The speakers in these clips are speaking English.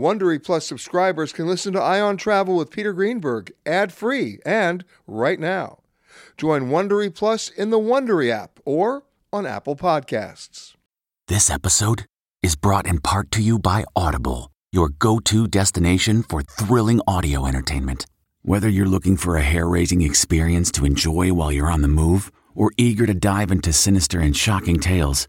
Wondery Plus subscribers can listen to Eye on Travel with Peter Greenberg ad-free and right now. Join Wondery Plus in the Wondery app or on Apple Podcasts. This episode is brought in part to you by Audible, your go-to destination for thrilling audio entertainment. Whether you're looking for a hair-raising experience to enjoy while you're on the move or eager to dive into sinister and shocking tales,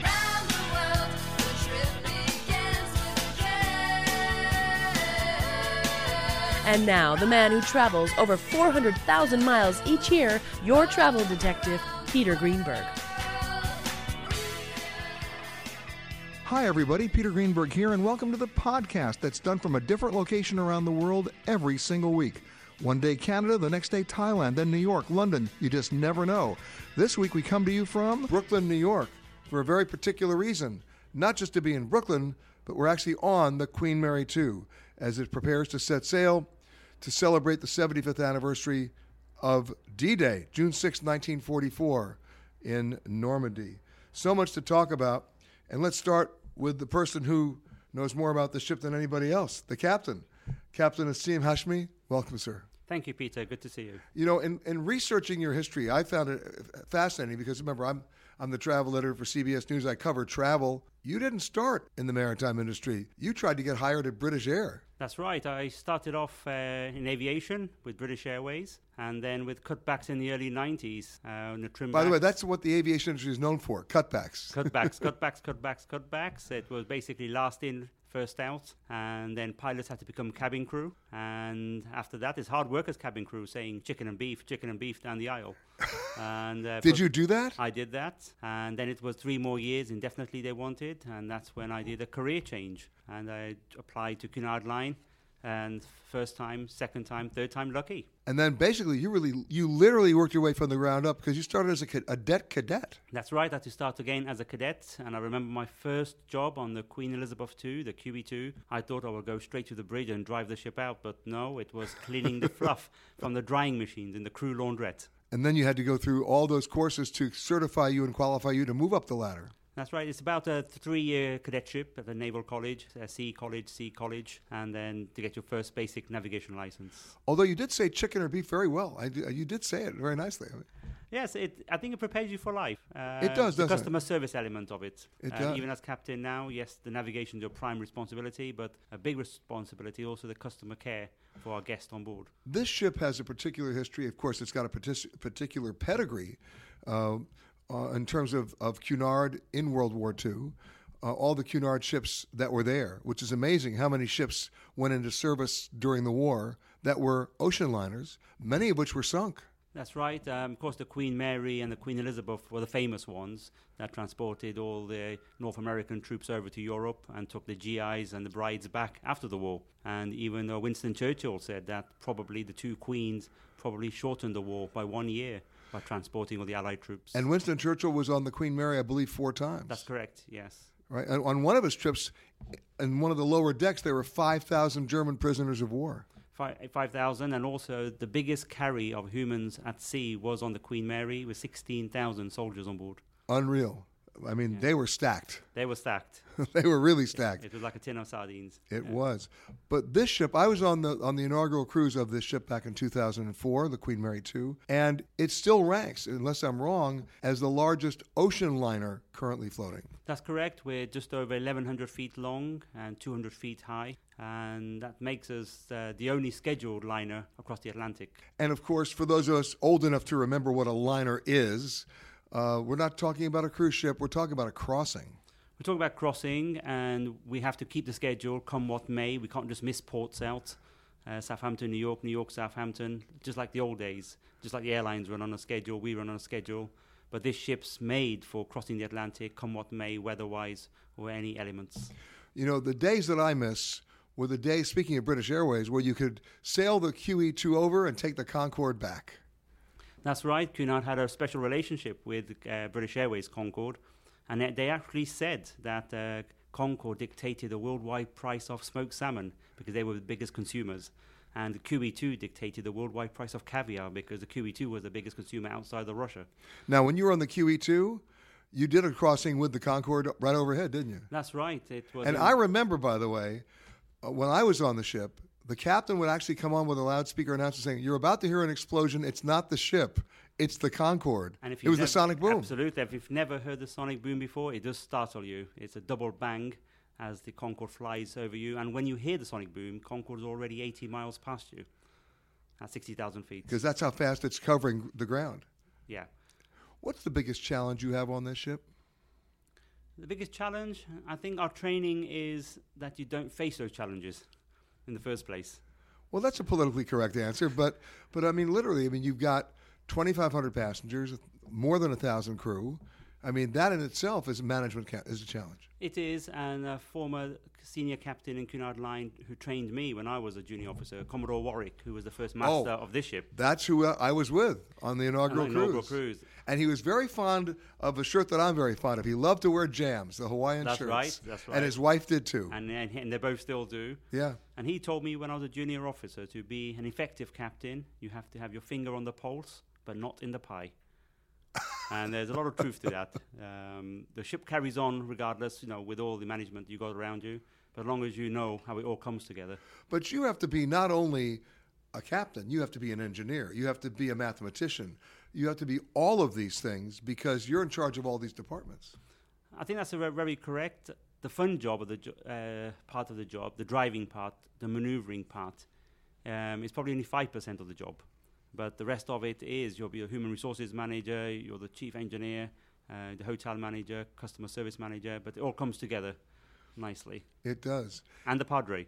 And now, the man who travels over 400,000 miles each year, your travel detective, Peter Greenberg. Hi, everybody. Peter Greenberg here, and welcome to the podcast that's done from a different location around the world every single week. One day Canada, the next day Thailand, then New York, London. You just never know. This week we come to you from Brooklyn, New York, for a very particular reason. Not just to be in Brooklyn, but we're actually on the Queen Mary 2 as it prepares to set sail to celebrate the 75th anniversary of D Day, June 6, 1944, in Normandy. So much to talk about. And let's start with the person who knows more about the ship than anybody else, the captain. Captain Asim Hashmi, welcome, sir. Thank you, Peter. Good to see you. You know, in, in researching your history, I found it fascinating because remember, I'm I'm the travel editor for CBS News. I cover travel. You didn't start in the maritime industry. You tried to get hired at British Air. That's right. I started off uh, in aviation with British Airways, and then with cutbacks in the early 90s. Uh, the trim By the way, that's what the aviation industry is known for cutbacks. cutbacks, cutbacks, cutbacks, cutbacks. It was basically last in, first out, and then pilots had to become cabin crew. And after that, it's hard work as cabin crew, saying chicken and beef, chicken and beef down the aisle. and uh, Did you do that? I did that, and then it was three more years indefinitely they wanted, and that's when I did a career change, and I applied to Cunard Line, and first time, second time, third time, lucky. And then basically, you really, you literally worked your way from the ground up because you started as a, a deck cadet. That's right. I had to start again as a cadet, and I remember my first job on the Queen Elizabeth II, the QE2. I thought I would go straight to the bridge and drive the ship out, but no, it was cleaning the fluff from the drying machines in the crew laundrette. And then you had to go through all those courses to certify you and qualify you to move up the ladder. That's right. It's about a three-year cadetship at the Naval College, Sea College, Sea College, and then to get your first basic navigation license. Although you did say chicken or beef very well. I, d- you did say it very nicely. Yes, it, I think it prepares you for life. Uh, It does, the doesn't it? customer service element of it. It Uh, does. Even as captain now, yes, the navigation is your prime responsibility, but a big responsibility also the customer care for our guests on board. This ship has a particular history. Of course, it's got a partic- particular pedigree uh, uh, in terms of, of Cunard in World War II. Uh, all the Cunard ships that were there, which is amazing how many ships went into service during the war that were ocean liners, many of which were sunk. That's right. Um, of course, the Queen Mary and the Queen Elizabeth were the famous ones that transported all the North American troops over to Europe and took the GIs and the brides back after the war. And even Winston Churchill said that probably the two queens probably shortened the war by one year by transporting all the Allied troops. And Winston Churchill was on the Queen Mary, I believe, four times. That's correct. Yes. Right. And on one of his trips, in one of the lower decks, there were 5,000 German prisoners of war. 5,000, and also the biggest carry of humans at sea was on the Queen Mary with 16,000 soldiers on board. Unreal. I mean, they were stacked. They were stacked. they were really stacked. It was like a tin of sardines. It Yeah. was. But this ship, I was on the on the inaugural cruise of this ship back in 2004, the Queen Mary 2, and it still ranks, unless I'm wrong, as the largest ocean liner currently floating. That's correct. We're just over 1,100 feet long and 200 feet high, and that makes us uh, the only scheduled liner across the Atlantic. And of course, for those of us old enough to remember what a liner is, uh, we're not talking about a cruise ship, we're talking about a crossing. We're talking about crossing, and we have to keep the schedule come what may. We can't just miss ports out. Uh, Southampton, New York, New York, Southampton, just like the old days, just like the airlines run on a schedule, we run on a schedule. But this ship's made for crossing the Atlantic, come what may, weather-wise, or any elements. You know, the days that I miss were the days, speaking of British Airways, where you could sail the QE2 over and take the Concorde back. That's right. Cunard had a special relationship with uh, British Airways Concorde, and they- actually said that uh, Concorde dictated the worldwide price of smoked salmon because they were the biggest consumers, and the QE2 dictated the worldwide price of caviar because the QE2 was the biggest consumer outside of Russia. Now, when you were on the QE2, you did a crossing with the Concorde right overhead, didn't you? That's right. It was. And I remember, by the way, uh, when I was on the ship, the captain would actually come on with a loudspeaker announcer saying, "You're about to hear an explosion. It's not the ship, it's the Concorde." And if it you've was the sonic boom. Absolutely. If you've never heard the sonic boom before, it does startle you. It's a double bang as the Concorde flies over you. And when you hear the sonic boom, Concorde is already 80 miles past you at 60,000 feet. Because that's how fast it's covering the ground. Yeah. What's the biggest challenge you have on this ship? The biggest challenge, I think our training is that you don't face those challenges in the first place. Well, that's a politically correct answer, but but I mean, literally, I mean, you've got 2,500 passengers, more than a thousand crew. I mean, that in itself is management ca- is a challenge. It is, and a former senior captain in Cunard Line who trained me when I was a junior officer, Commodore Warwick, who was the first master Oh. of this ship. That's who uh, I was with on the inaugural, On the inaugural cruise. cruise. And he was very fond of a shirt that I'm very fond of. He loved to wear jams, the Hawaiian That's shirts. right, that's right. And his wife did too. And, and, and they both still do. Yeah. And he told me when I was a junior officer to be an effective captain, you have to have your finger on the pulse, but not in the pie. And there's a lot of truth to that. Um, the ship carries on regardless, you know, with all the management you got around you, but as long as you know how it all comes together. But you have to be not only a captain, you have to be an engineer, you have to be a mathematician. you have to be all of these things because you're in charge of all these departments. I think that's a very correct. The fun job of the jo- uh, part of the job, the driving part, the maneuvering part, um, is probably only five percent of the job, but the rest of it is you'll be a human resources manager, you're the chief engineer, uh, the hotel manager, customer service manager, but it all comes together nicely. It does. And the padre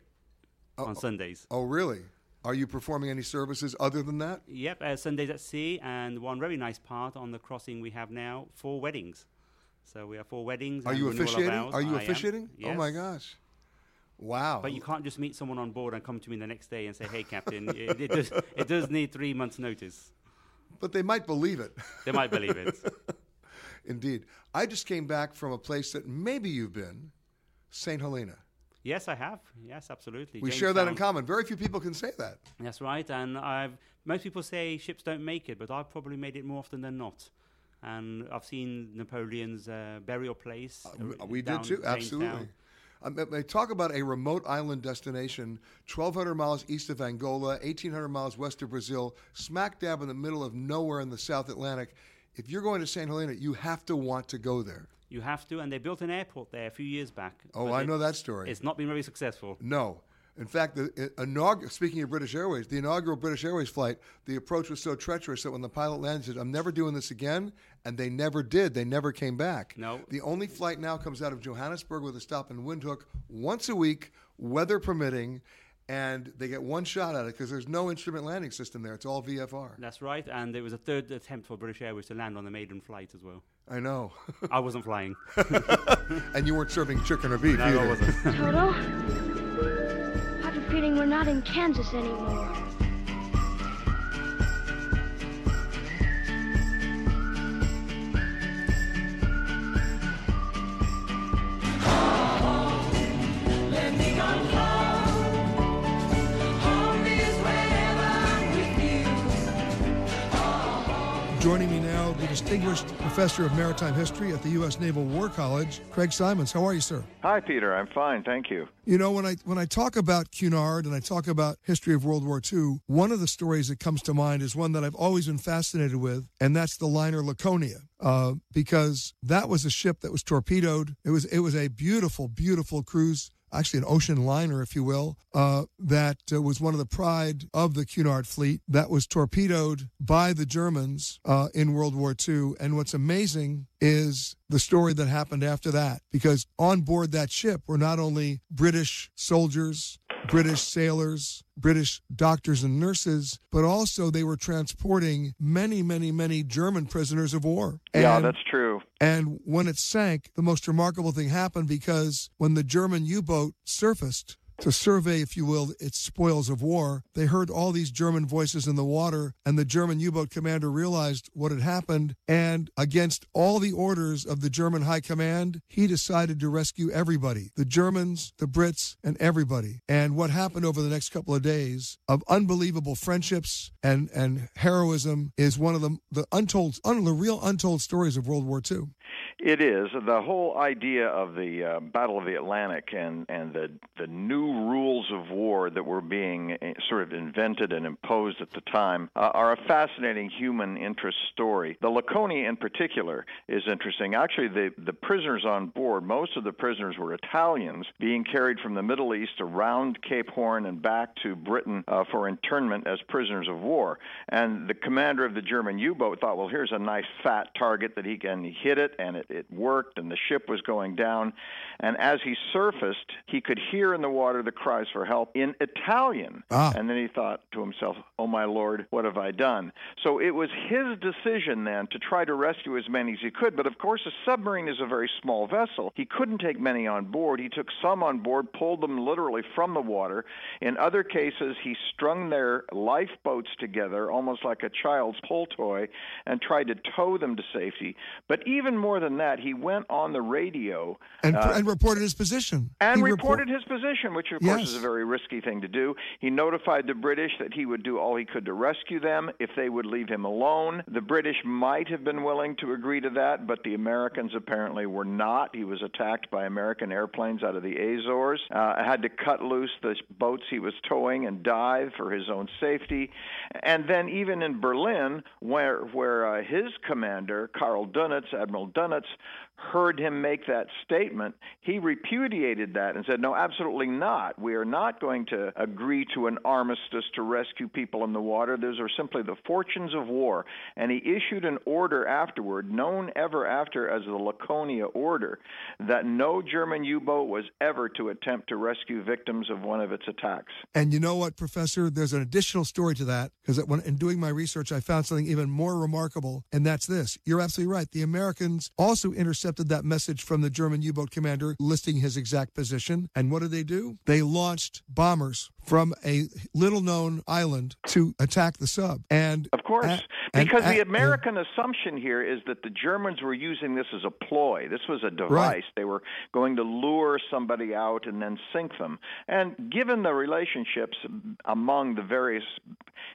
Oh, on Sundays. Oh, really? Are you performing any services other than that? Yep, uh, Sundays at sea, and one very nice part on the crossing we have now four weddings. So we have four weddings. Are you of officiating? Are you I officiating? Oh my gosh! Wow. But you can't just meet someone on board and come to me the next day and say, "Hey, Captain, it, it, does, it does need three months' notice." But they might believe it. They might believe it. Indeed. I just came back from a place that maybe you've been, St. Helena. Yes, I have. Yes, absolutely. We share that in common. Very few people can say that. That's right. And I've most people say ships don't make it, but I've probably made it more often than not. And I've seen Napoleon's uh, burial place. uh, We down did too, Jamestown. Um, they talk about a remote island destination, 1,200 miles east of Angola, 1,800 miles west of Brazil, smack dab in the middle of nowhere in the South Atlantic. If you're going to St. Helena, you have to want to go there. You have to, and they built an airport there a few years back. Oh, I know that story. It's not been very successful. No. In fact, the inaugural, speaking of British Airways, the inaugural British Airways flight, the approach was so treacherous that when the pilot landed, he said, I'm never doing this again. And they never did. They never came back. No. The only flight now comes out of Johannesburg with a stop in Windhoek once a week, weather permitting, and they get one shot at it because there's no instrument landing system there. It's all VFR. That's right, and it was a third attempt for British Airways to land on the maiden flight as well. I know. I wasn't flying. and you weren't serving chicken or beef No, I wasn't. Toto, I have a feeling we're not in Kansas anymore. Distinguished professor of maritime history at the U.S. Naval War College, Craig Symonds. How are you, sir? Hi, Peter. I'm fine, thank you. You know, when I when I talk about Cunard and I talk about history of World War II, one of the stories that comes to mind is one that I've always been fascinated with, and that's the liner Laconia, uh, because that was a ship that was torpedoed. It was it was a beautiful, beautiful cruise. Actually, an ocean liner, if you will, uh, that uh, was one of the pride of the Cunard fleet that was torpedoed by the Germans uh, in World War II. And what's amazing is the story that happened after that, because on board that ship were not only British soldiers, British sailors, British doctors and nurses, but also they were transporting many, many, many German prisoners of war. yeah, that's true. and when it sank, the most remarkable thing happened because when the German U boat surfaced to survey, if you will, its spoils of war, they heard all these German voices in the water, and the German U boat commander realized what had happened. And against all the orders of the German High Command, he decided to rescue everybody the Germans, the Brits, and everybody. And what happened over the next couple of days of unbelievable friendships and, and heroism is one of the, the untold, un, the real untold stories of World War II. It is the whole idea of the uh, Battle of the Atlantic and and the the new rules of war that were being uh, sort of invented and imposed at the time uh, are a fascinating human interest story. The Laconia, in particular, is interesting. Actually, the the prisoners on board, most of the prisoners were Italians being carried from the Middle East around Cape Horn and back to Britain uh, for internment as prisoners of war. And the commander of the German U-boat thought, well, here's a nice fat target that he can hit it, and it, it worked, and the ship was going down. And as he surfaced, he could hear in the water the cries for help in Italian. Ah. And then he thought to himself, oh my lord, what have I done? So it was his decision then to try to rescue as many as he could. But of course, a submarine is a very small vessel. He couldn't take many on board. He took some on board, pulled them literally from the water. In other cases, he strung their lifeboats together, almost like a child's pull toy, and tried to tow them to safety. But even more than that, he went on the radio and, uh, and reported his position. and He reported his position, which of course Yes. is a very risky thing to do. He notified the British that he would do all he could to rescue them if they would leave him alone. The British might have been willing to agree to that, but the Americans apparently were not. He was attacked by American airplanes out of the Azores. Uh, had to cut loose the boats he was towing and dive for his own safety. And then even in Berlin, where where uh, his commander Karl Dönitz, Admiral Dönitz, heard him make that statement, he repudiated that and said, "No, absolutely not. We are not going to agree to an armistice to rescue people in the water. Those are simply the fortunes of war." And he issued an order afterward, known ever after as the Laconia Order, that no German U-boat was ever to attempt to rescue victims of one of its attacks. And you know what, Professor? There's an additional story to that because in doing my research, I found something even more remarkable, and that's this. You're absolutely right. The Americans also intercepted that message from the German U-boat commander listing his exact position. And what did they do? They launched bombers from a little-known island to attack the sub. And Of course, a- and because a- the American assumption here is that the Germans were using this as a ploy. This was a device. They were going to lure somebody out and then sink them. And given the relationships among the various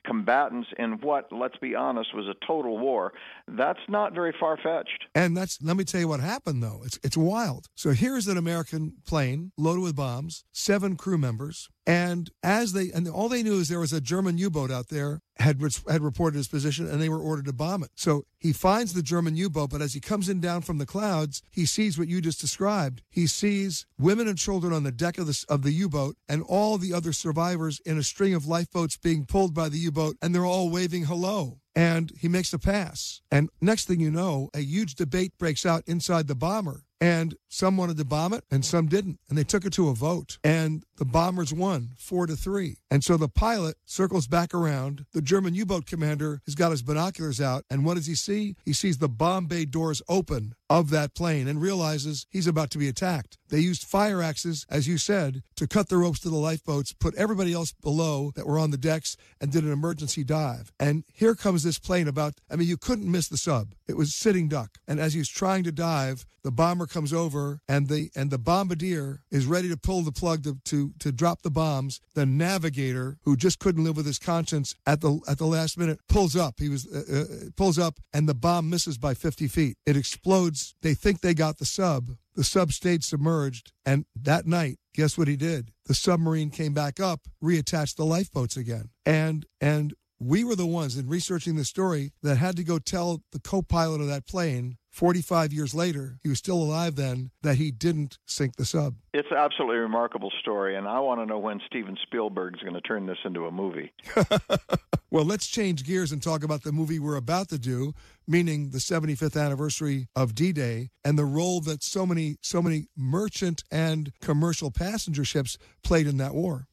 combatants in what, let's be honest, was a total war, that's not very far fetched. And that's let me tell you what happened though. It's it's wild. So here's an American plane loaded with bombs, seven crew members, and as they and all they knew is there was a German U-boat out there had had reported his position and they were ordered to bomb it. So he finds the German U-boat, but as he comes in down from the clouds, he sees what you just described. He sees women and children on the deck of the of the U-boat and all the other survivors in a string of lifeboats being pulled by the U-boat and they're all waving hello and he makes a pass. And next thing you know, a huge debate breaks out inside the bomber. And some wanted to bomb it and some didn't. And they took it to a vote. And the bombers won four to three. And so the pilot circles back around. The German U boat commander has got his binoculars out. And what does he see? He sees the bomb bay doors open of that plane and realizes he's about to be attacked. They used fire axes, as you said, to cut the ropes to the lifeboats, put everybody else below that were on the decks, and did an emergency dive. And here comes this plane about, I mean, you couldn't miss the sub. It was sitting duck. And as he's trying to dive, the bomber comes over and the and the bombardier is ready to pull the plug to, to to drop the bombs. The navigator, who just couldn't live with his conscience at the at the last minute, pulls up. He was uh, uh, pulls up, and the bomb misses by 50 feet. It explodes. They think they got the sub. The sub stayed submerged, and that night, guess what he did? The submarine came back up, reattached the lifeboats again, and and we were the ones in researching the story that had to go tell the co-pilot of that plane 45 years later he was still alive then that he didn't sink the sub It's an absolutely remarkable story, and I want to know when Steven Spielberg's going to turn this into a movie. well let's change gears and talk about the movie we're about to do meaning the 75th anniversary of d-day and the role that so many so many merchant and commercial passenger ships played in that war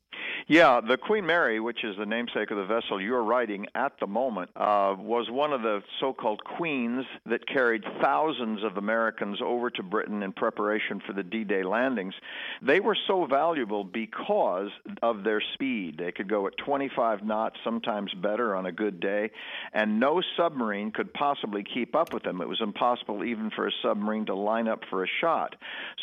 Yeah, the Queen Mary, which is the namesake of the vessel you're riding at the moment, uh, was one of the so-called queens that carried thousands of Americans over to Britain in preparation for the D-Day landings. They were so valuable because of their speed. They could go at 25 knots, sometimes better on a good day, and no submarine could possibly keep up with them. It was impossible even for a submarine to line up for a shot.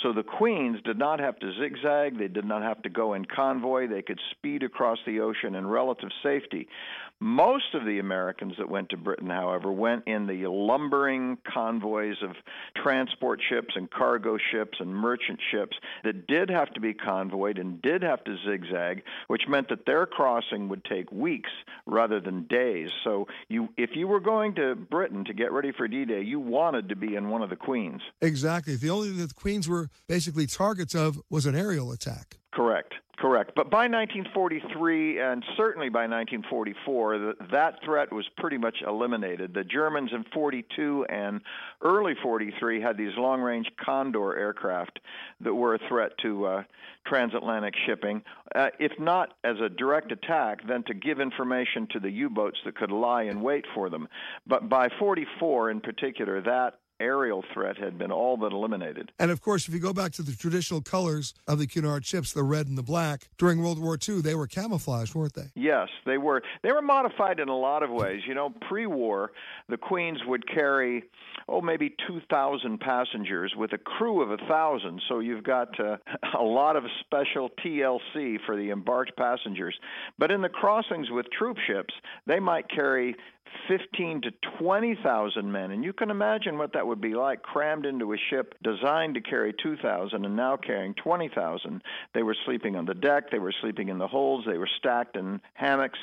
So the queens did not have to zigzag. They did not have to go in convoy. They could speed across the ocean in relative safety. Most of the Americans that went to Britain, however, went in the lumbering convoys of transport ships and cargo ships and merchant ships that did have to be convoyed and did have to zigzag, which meant that their crossing would take weeks rather than days. So you if you were going to Britain to get ready for D-Day, you wanted to be in one of the queens. exactly the only thing that the queens were basically targets of was an aerial attack Correct. Correct. But by 1943, and certainly by 1944, th- that threat was pretty much eliminated. The Germans in 42 and early 43 had these long range Condor aircraft that were a threat to uh, transatlantic shipping. Uh, if not as a direct attack, then to give information to the U boats that could lie in wait for them. But by 44 in particular, that aerial threat had been all but eliminated. And of course, if you go back to the traditional colors of the Cunard ships, the red and the black, during World War II, they were camouflaged, weren't they? Yes, they were. They were modified in a lot of ways. You know, pre-war, the Queens would carry, oh, maybe 2,000 passengers with a crew of a thousand. So you've got uh, a lot of special TLC for the embarked passengers. But in the crossings with troop ships, they might carry 15 to 20,000 men. And you can imagine what that would be like crammed into a ship designed to carry 2,000 and now carrying 20,000. They were sleeping on the deck, they were sleeping in the holds, they were stacked in hammocks,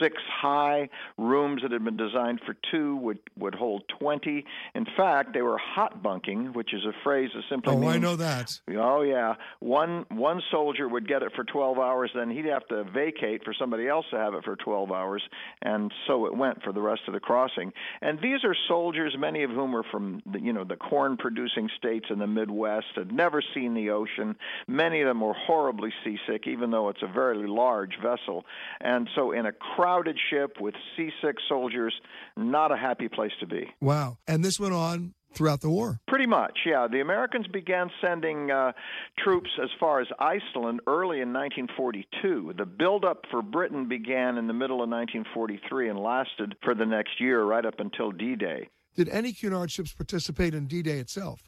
six high. Rooms that had been designed for two would, would hold 20. In fact, they were hot bunking, which is a phrase that simply oh, means. oh, means. I know that. Oh, yeah. One, one soldier would get it for 12 hours, then he'd have to vacate for somebody else to have it for 12 hours. And so it went for the rest of the crossing. And these are soldiers, many of whom are from the, you know the corn-producing states in the Midwest, had never seen the ocean. Many of them were horribly seasick, even though it's a very large vessel. And so, in a crowded ship with seasick soldiers, not a happy place to be. Wow. And this went on throughout the war. Pretty much, yeah. The Americans began sending uh, troops as far as Iceland early in 1942. The buildup for Britain began in the middle of 1943 and lasted for the next year, right up until D Day. Did any Cunard ships participate in D Day itself?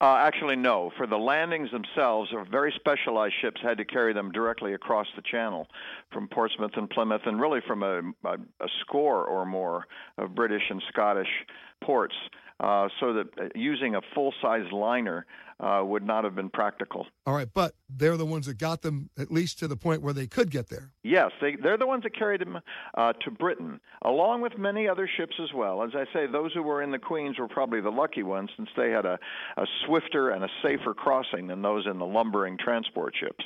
Uh, actually, no. For the landings themselves, very specialized ships had to carry them directly across the channel from Portsmouth and Plymouth, and really from a, a, a score or more of British and Scottish ports uh, so that uh, using a full size liner uh, would not have been practical. All right, but they're the ones that got them at least to the point where they could get there. Yes, they, they're the ones that carried them uh, to Britain, along with many other ships as well. As I say, those who were in the Queens were probably the lucky ones since they had a, a swifter and a safer crossing than those in the lumbering transport ships.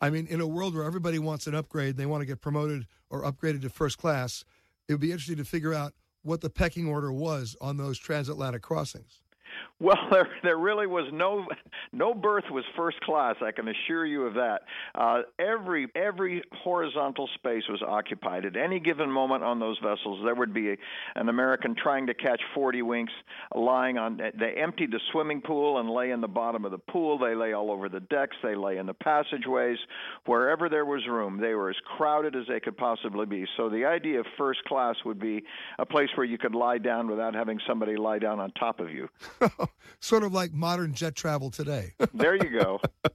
I mean, in a world where everybody wants an upgrade, they want to get promoted or upgraded to first class, it would be interesting to figure out what the pecking order was on those transatlantic crossings. Well, there there really was no no berth was first class. I can assure you of that. Uh, every every horizontal space was occupied at any given moment on those vessels. There would be a, an American trying to catch 40 winks, lying on. They emptied the swimming pool and lay in the bottom of the pool. They lay all over the decks. They lay in the passageways, wherever there was room. They were as crowded as they could possibly be. So the idea of first class would be a place where you could lie down without having somebody lie down on top of you. sort of like modern jet travel today. there you go.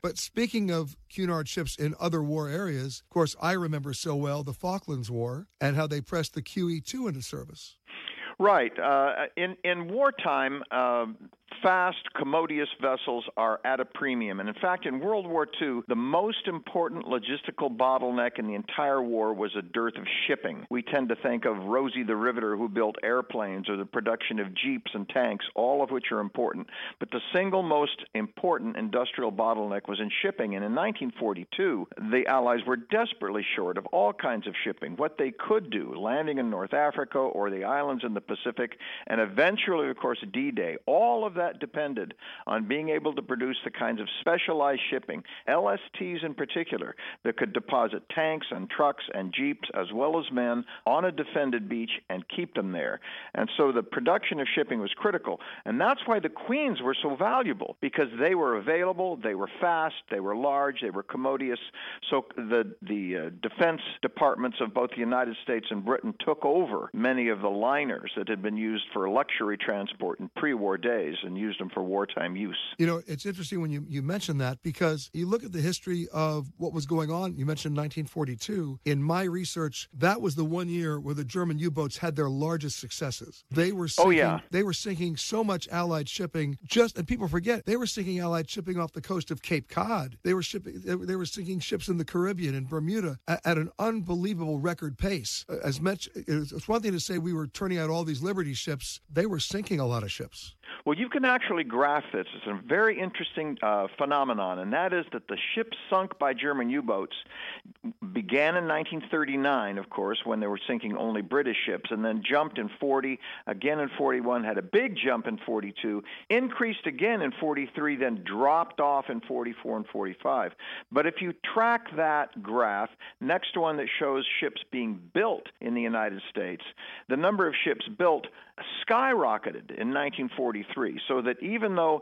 But speaking of Cunard ships in other war areas, of course, I remember so well the Falklands War and how they pressed the QE2 into service. Right. Uh, in in wartime, uh, fast, commodious vessels are at a premium. And in fact, in World War II, the most important logistical bottleneck in the entire war was a dearth of shipping. We tend to think of Rosie the Riveter, who built airplanes, or the production of jeeps and tanks, all of which are important. But the single most important industrial bottleneck was in shipping. And in 1942, the Allies were desperately short of all kinds of shipping. What they could do, landing in North Africa or the islands in the Pacific, and eventually, of course, D Day, all of that depended on being able to produce the kinds of specialized shipping, LSTs in particular, that could deposit tanks and trucks and jeeps as well as men on a defended beach and keep them there. And so the production of shipping was critical. And that's why the Queens were so valuable because they were available, they were fast, they were large, they were commodious. So the the uh, defense departments of both the United States and Britain took over many of the liners that had been used for luxury transport in pre-war days and used them for wartime use. You know, it's interesting when you, you mention that because you look at the history of what was going on. You mentioned 1942. In my research, that was the one year where the German U-boats had their largest successes. They were oh, sinking, oh yeah, they were sinking so much Allied shipping. Just and people forget they were sinking Allied shipping off the coast of Cape Cod. They were shipping. They were sinking ships in the Caribbean and Bermuda at, at an unbelievable record pace. As much, it's one thing to say we were turning out all these Liberty ships. They were sinking a lot of ships. Well, you can actually graph this. It's a very interesting uh, phenomenon, and that is that the ships sunk by German U-boats began in 1939, of course, when they were sinking only British ships, and then jumped in 40, again in 41, had a big jump in 42, increased again in 43, then dropped off in 44 and 45. But if you track that graph next one that shows ships being built in the United States, the number of ships built skyrocketed in 1943, so that even though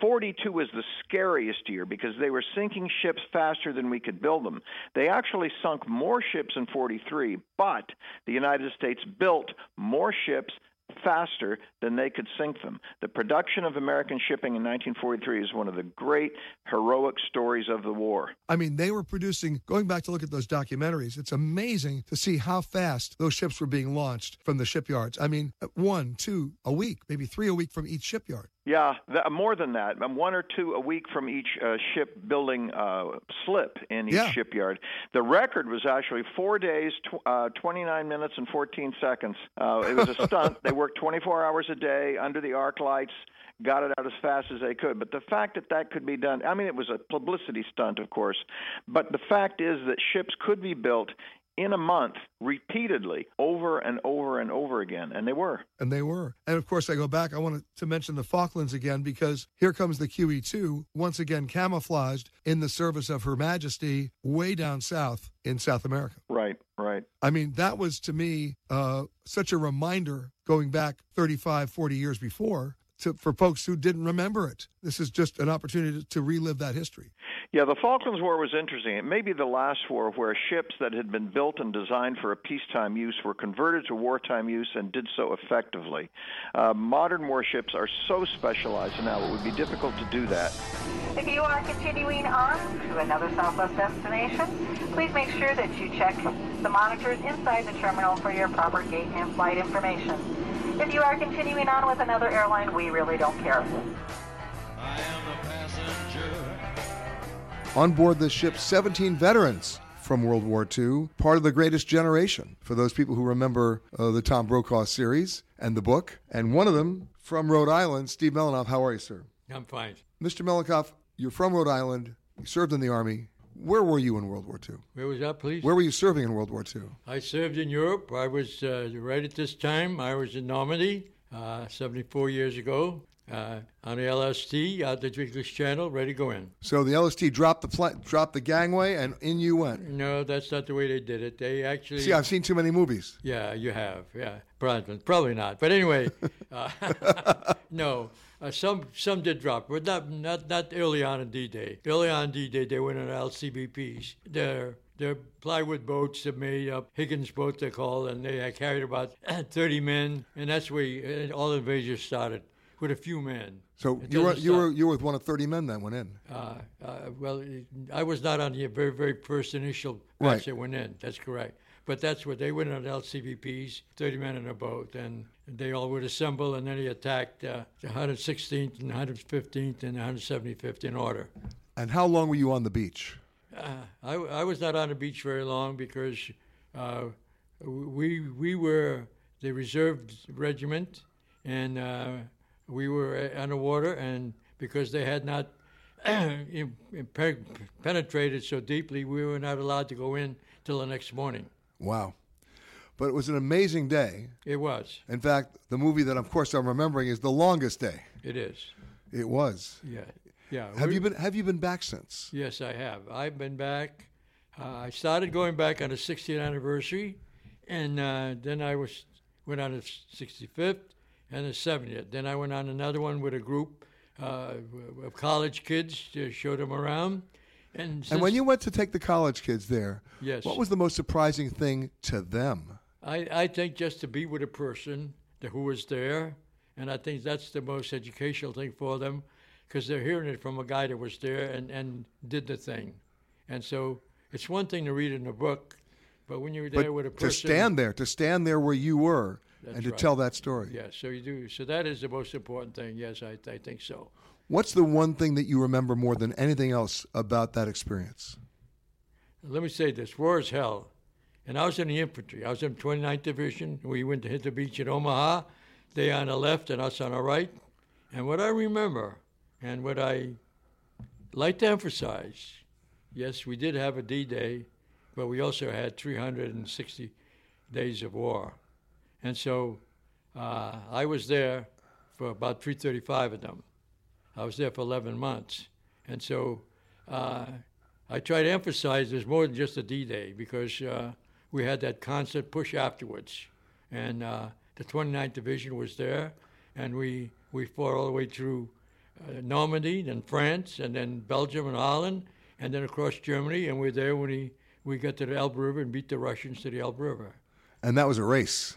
42 was the scariest year because they were sinking ships faster than we could build them, they actually sunk more ships in 43, but the United States built more ships faster than they could sink them. The production of American shipping in 1943 is one of the great heroic stories of the war. I mean, they were producing, going back to look at those documentaries, it's amazing to see how fast those ships were being launched from the shipyards. I mean, one, two, a week, maybe three a week from each shipyard. Yeah, th- more than that. Um, one or two a week from each uh, shipbuilding uh, slip in each Yeah. shipyard. The record was actually four days, tw- uh, 29 minutes, and 14 seconds. Uh, it was a stunt. they worked 24 hours a day under the arc lights. Got it out as fast as they could. But the fact that that could be done, I mean, it was a publicity stunt, of course. But the fact is that ships could be built in a month repeatedly over and over and over again. And they were. And they were. And of course, I go back, I wanted to mention the Falklands again because here comes the QE2, once again camouflaged in the service of Her Majesty way down south in South America. Right, right. I mean, that was to me uh, such a reminder going back 35, 40 years before to, for folks who didn't remember it. This is just an opportunity to, to relive that history. Yeah, the Falklands War was interesting. It may be the last war where ships that had been built and designed for a peacetime use were converted to wartime use and did so effectively. Uh, modern warships are so specialized now, it would be difficult to do that. If you are continuing on to another Southwest destination, please make sure that you check the monitors inside the terminal for your proper gate and flight information. If you are continuing on with another airline, we really don't care. I am a passenger. On board this ship, 17 veterans from World War II, part of the greatest generation for those people who remember uh, the Tom Brokaw series and the book. And one of them from Rhode Island, Steve Melnikoff. How are you, sir? I'm fine. Mr. Melnikoff, you're from Rhode Island. You served in the Army. Where were you in World War II? Where was that, please? Where were you serving in World War II? I served in Europe. I was uh, right at this time. I was in Normandy, uh, 74 years ago, uh, on the LST out the English Channel, ready to go in. So the LST dropped the pla- dropped the gangway, and in you went. No, that's not the way they did it. They actually. See, I've seen too many movies. Yeah, you have. Yeah, probably, probably not. But anyway, uh, no. Uh, some some did drop, but not not not early on in D-Day. Early on D-Day, they went on LCVPs. Their their plywood boats that made up Higgins boat they called, and they carried about 30 men, and that's where uh, all the invasions started with a few men. So It you were you were you were with one of 30 men that went in. Uh, uh, well, I was not on the very, very first initial batch Right. that went in. That's correct. But that's what they went on LCVPs, 30 men in a boat, and they all would assemble, and then he attacked uh, the 116th and 115th and 175th in order. And how long were you on the beach? Uh, I, I was not on the beach very long because uh, we we were the reserve regiment, and uh, we were on the water, and because they had not in- in- pe- penetrated so deeply, we were not allowed to go in till the next morning. Wow. But it was an amazing day. It was. In fact, the movie that of course I'm remembering is The Longest Day. It is. It was. Yeah. Yeah. Have you been have you been back since? Yes, I have. I've been back. Uh, I started going back on the 60th anniversary, and uh, then I was went on the 65th and the 70th. Then I went on another one with a group uh, of college kids to show them around. And, And when you went to take the college kids there, Yes. what was the most surprising thing to them? I, I think just to be with a person who was there, and I think that's the most educational thing for them, because they're hearing it from a guy that was there and, and did the thing. And so it's one thing to read in a book, but when you're there But with a person. to stand there, to stand there where you were and to right. tell that story. Yeah, so you do. So that is the most important thing. Yes, I, I think so. What's the one thing that you remember more than anything else about that experience? Let me say this: war is hell. And I was in the infantry. I was in 29th Division. We went to hit the beach at Omaha. They on the left and us on the right. And what I remember, and what I like to emphasize, yes, we did have a D-Day, but we also had 360 days of war. And so uh, I was there for about 335 of them. I was there for 11 months. And so uh, I try to emphasize there's more than just a D-Day because uh, we had that constant push afterwards. And uh, the 29th Division was there, and we, we fought all the way through uh, Normandy, then France, and then Belgium and Holland, and then across Germany, and we were there when we, we got to the Elbe River and beat the Russians to the Elbe River. And that was a race.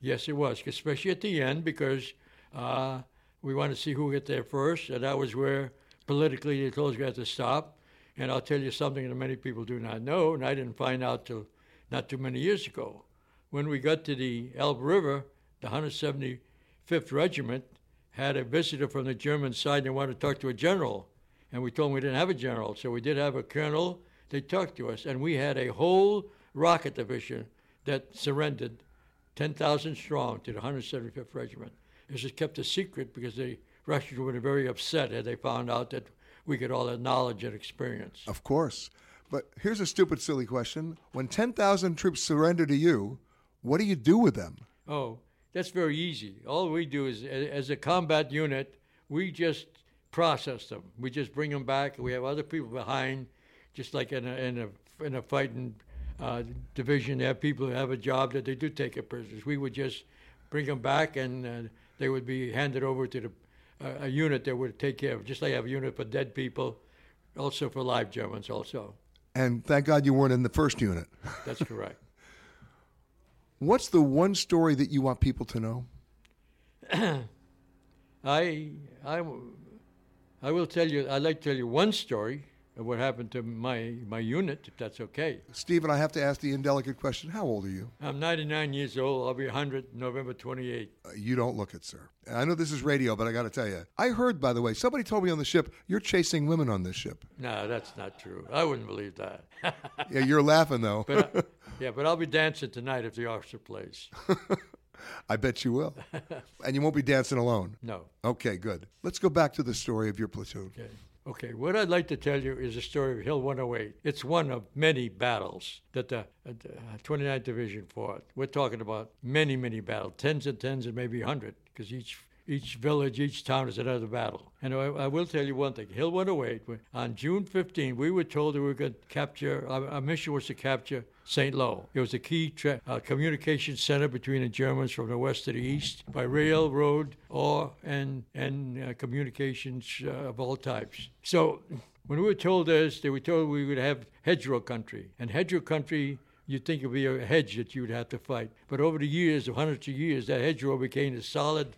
Yes, it was, especially at the end because uh, we wanted to see who get there first, and that was where politically they told we had to stop. And I'll tell you something that many people do not know, and I didn't find out till not too many years ago. When we got to the Elbe River, the 175th Regiment had a visitor from the German side. And they wanted to talk to a general, and we told them we didn't have a general, so we did have a colonel. They talked to us, and we had a whole rocket division that surrendered, 10,000 strong, to the 175th Regiment. This was kept a secret because the Russians would have been very upset had they found out that we get all that knowledge and experience. Of course. But here's a stupid, silly question. When 10,000 troops surrender to you, what do you do with them? Oh, that's very easy. All we do is, as a combat unit, we just process them. We just bring them back. We have other people behind, just like in a, in a, in a fighting uh, division, they have people who have a job that they do take as prisoners. We would just bring them back and uh, they would be handed over to the a unit that would take care of, just like I have a unit for dead people, also for live Germans, also. And thank God you weren't in the first unit. That's correct. What's the one story that you want people to know? I, I, I will tell you. I'd like to tell you one story what happened to my my unit, if that's okay. Stephen, I have to ask the indelicate question. How old are you? I'm 99 years old. I'll be 100 November 28. Uh, you don't look it, sir. I know this is radio, but I got to tell you. I heard, by the way, somebody told me on the ship you're chasing women on this ship. No, that's not true. I wouldn't believe that. yeah, you're laughing though. but, uh, yeah, but I'll be dancing tonight if the officer plays. I bet you will. and you won't be dancing alone. No. Okay, good. Let's go back to the story of your platoon. Okay. Okay, what I'd like to tell you is the story of Hill 108. It's one of many battles that the, uh, the 29th Division fought. We're talking about many, many battles, tens and tens and maybe 100, because each each village, each town is another battle. And I, I, will tell you one thing. Hill 108, on June 15, we were told that we were going to capture, our, our mission was to capture St. Lo. It was a key tra- uh, communication center between the Germans from the west to the east by railroad or and and uh, communications uh, of all types. So when we were told this, they were told we would have hedgerow country, and hedgerow country. You'd think it would be a hedge that you would have to fight. But over the years, hundreds of years, that hedgerow became a solid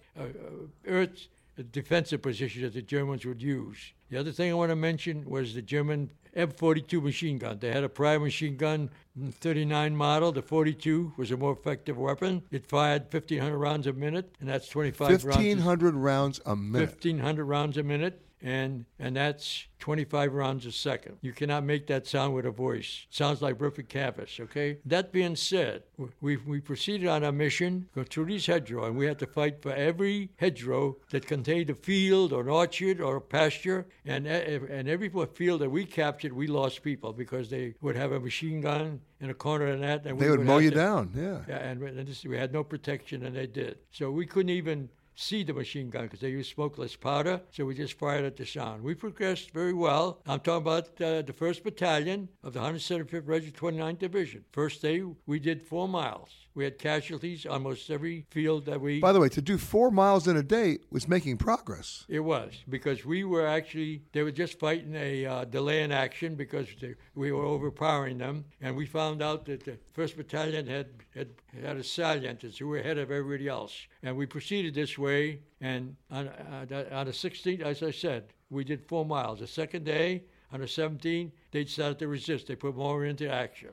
earth defensive position that the Germans would use. The other thing I want to mention was the German M42 machine gun. They had a prior machine gun, mm, 39 model. The 42 was a more effective weapon. It fired 1,500 rounds a minute, and that's 25 1,500 rounds a minute. 1,500 rounds a minute and and that's 25 rounds a second. You cannot make that sound with a voice. It sounds like ripping canvas, okay? That being said, we, we proceeded on our mission, go through these hedgerow, and we had to fight for every hedgerow that contained a field or an orchard or a pasture. And, and every field that we captured, we lost people because they would have a machine gun in a corner of that. And they would, would mow you to, down, yeah. Yeah, and, and this, we had no protection, and they did. So we couldn't even see the machine gun because they use smokeless powder. So we just fired at the sound. We progressed very well. I'm talking about uh, the 1st Battalion of the 175th Regiment 29th Division. First day, we did four miles. We had casualties almost every field that we. By the way, to do four miles in a day was making progress. It was because we were actually they were just fighting a uh, delay in action because they, we were overpowering them, and we found out that the first battalion had had, had a salient who were ahead of everybody else, and we proceeded this way. And on, uh, on the 16th, as I said, we did four miles. The second day, on the 17th, they started to resist. They put more into action.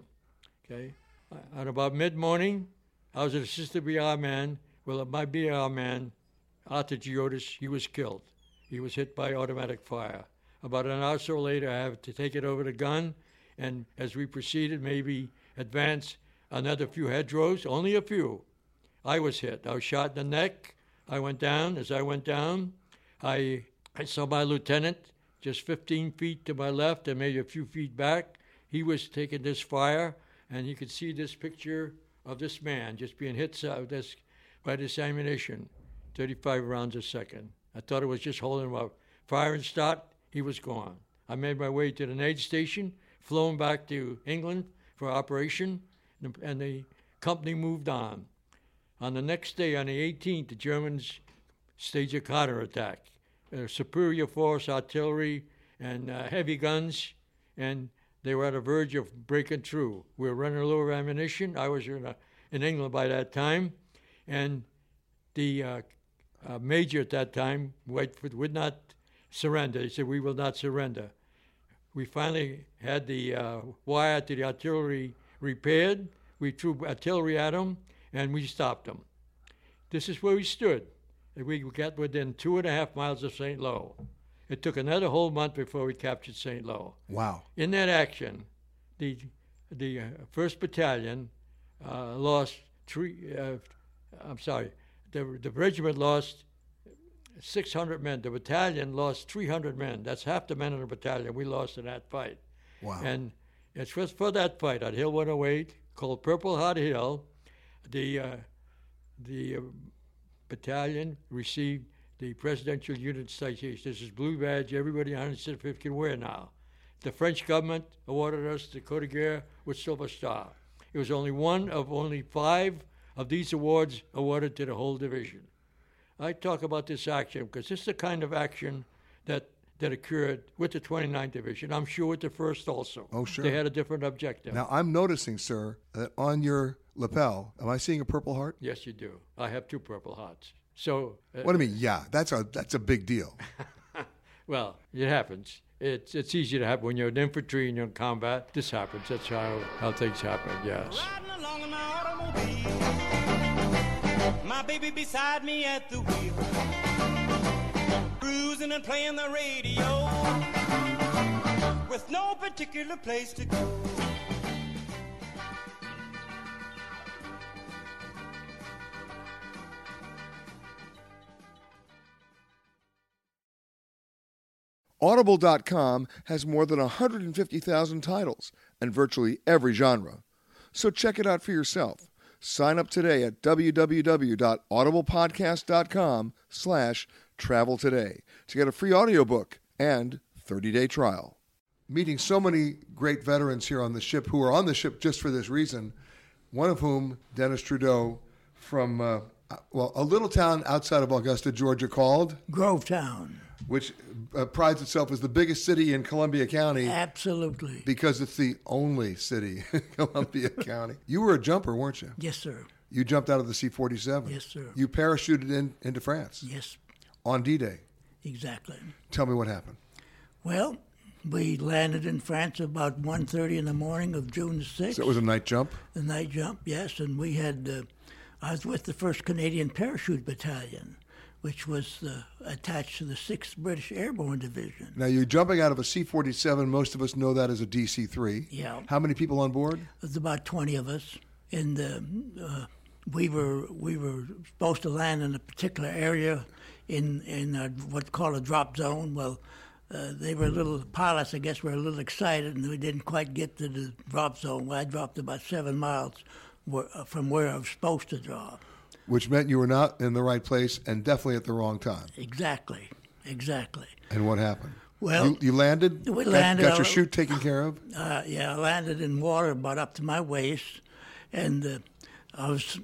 Okay. At about mid morning, I was an assistant BR man. Well, my BR man, Arthur Giotis, he was killed. He was hit by automatic fire. About an hour or so later, I had to take it over the gun, and as we proceeded, maybe advance another few hedgerows, only a few. I was hit. I was shot in the neck. I went down. As I went down, I I saw my lieutenant just 15 feet to my left and maybe a few feet back. He was taking this fire, and you could see this picture of this man just being hit this, by this ammunition, 35 rounds a second. I thought it was just holding him up. Fire and start, he was gone. I made my way to the aid station, flown back to England for operation, and the- and the company moved on. On the next day, on the 18th, the Germans staged a counterattack. Uh, superior force, artillery, and uh, heavy guns, and they were at the verge of breaking through. We were running low of ammunition. I was in, uh, in England by that time, and the uh, uh, major at that time Whitefoot, would not surrender. He said, "We will not surrender." We finally had the uh, wire to the artillery repaired. We threw artillery at them, and we stopped them. This is where we stood. We got within two and a half miles of St. Lo. It took another whole month before we captured St. Lo. Wow. In that action, the the uh, first battalion uh, lost three. Uh, I'm sorry, the the regiment lost 600 men. The battalion lost 300 men. That's half the men in the battalion we lost in that fight. Wow. And it was for that fight on Hill 108 called Purple Heart Hill. The uh, the uh, battalion received the Presidential Unit Citation. This is blue badge everybody on 105th can wear now. The French government awarded us the Croix de Guerre with Silver Star. It was only one of only five of these awards awarded to the whole division. I talk about this action because this is the kind of action that that occurred with the 29th Division. I'm sure with the first also. Oh, sure. They had a different objective. Now I'm noticing, sir, that on your lapel, am I seeing a Purple Heart? yes, you do. I have two Purple Hearts. So uh, What do you mean? Yeah, that's a that's a big deal. Well, it happens. It's it's easy to happen when you're in infantry and you're in combat. This happens. That's how, how things happen. Yes. My baby beside me at the wheel, cruising and playing the radio, with no particular place to go. Audible.com has more than 150,000 titles and virtually every genre. So check it out for yourself. Sign up today at www.audiblepodcast.com slash travel today to get a free audiobook and 30-day trial. Meeting so many great veterans here on the ship who are on the ship just for this reason, one of whom, Dennis Trudeau, from, uh, well, a little town outside of Augusta, Georgia called Grovetown. Which uh, prides itself as the biggest city in Columbia County Absolutely. because it's the only city in Columbia County. You were a jumper, weren't you? Yes, sir. You jumped out of the C 47. Yes, sir. You parachuted in, into France Yes, on D Day. exactly. Tell me what happened. Well, we landed in France about 1.30 in the morning of June 6th. So it was a night jump. The night jump, yes, and we had. Uh, I was with the First Canadian Parachute Battalion, which was uh, attached to the Sixth British Airborne Division. Now you're jumping out of a C 47. Most of us know that as a DC 3. Yeah. How many people on board? There's about 20 of us, and uh, we were we were supposed to land in a particular area in in a, what's called a drop zone. Well, uh, they were a little pilots, I guess, were a little excited, and we didn't quite get to the drop zone. Well, I dropped about seven miles where, from where I was supposed to drop. Which meant you were not in the right place and definitely at the wrong time. Exactly, exactly. And what happened? Well, you, you landed. we landed Got, your chute taken care of. Uh, yeah, I landed in water about up to my waist, and uh, I was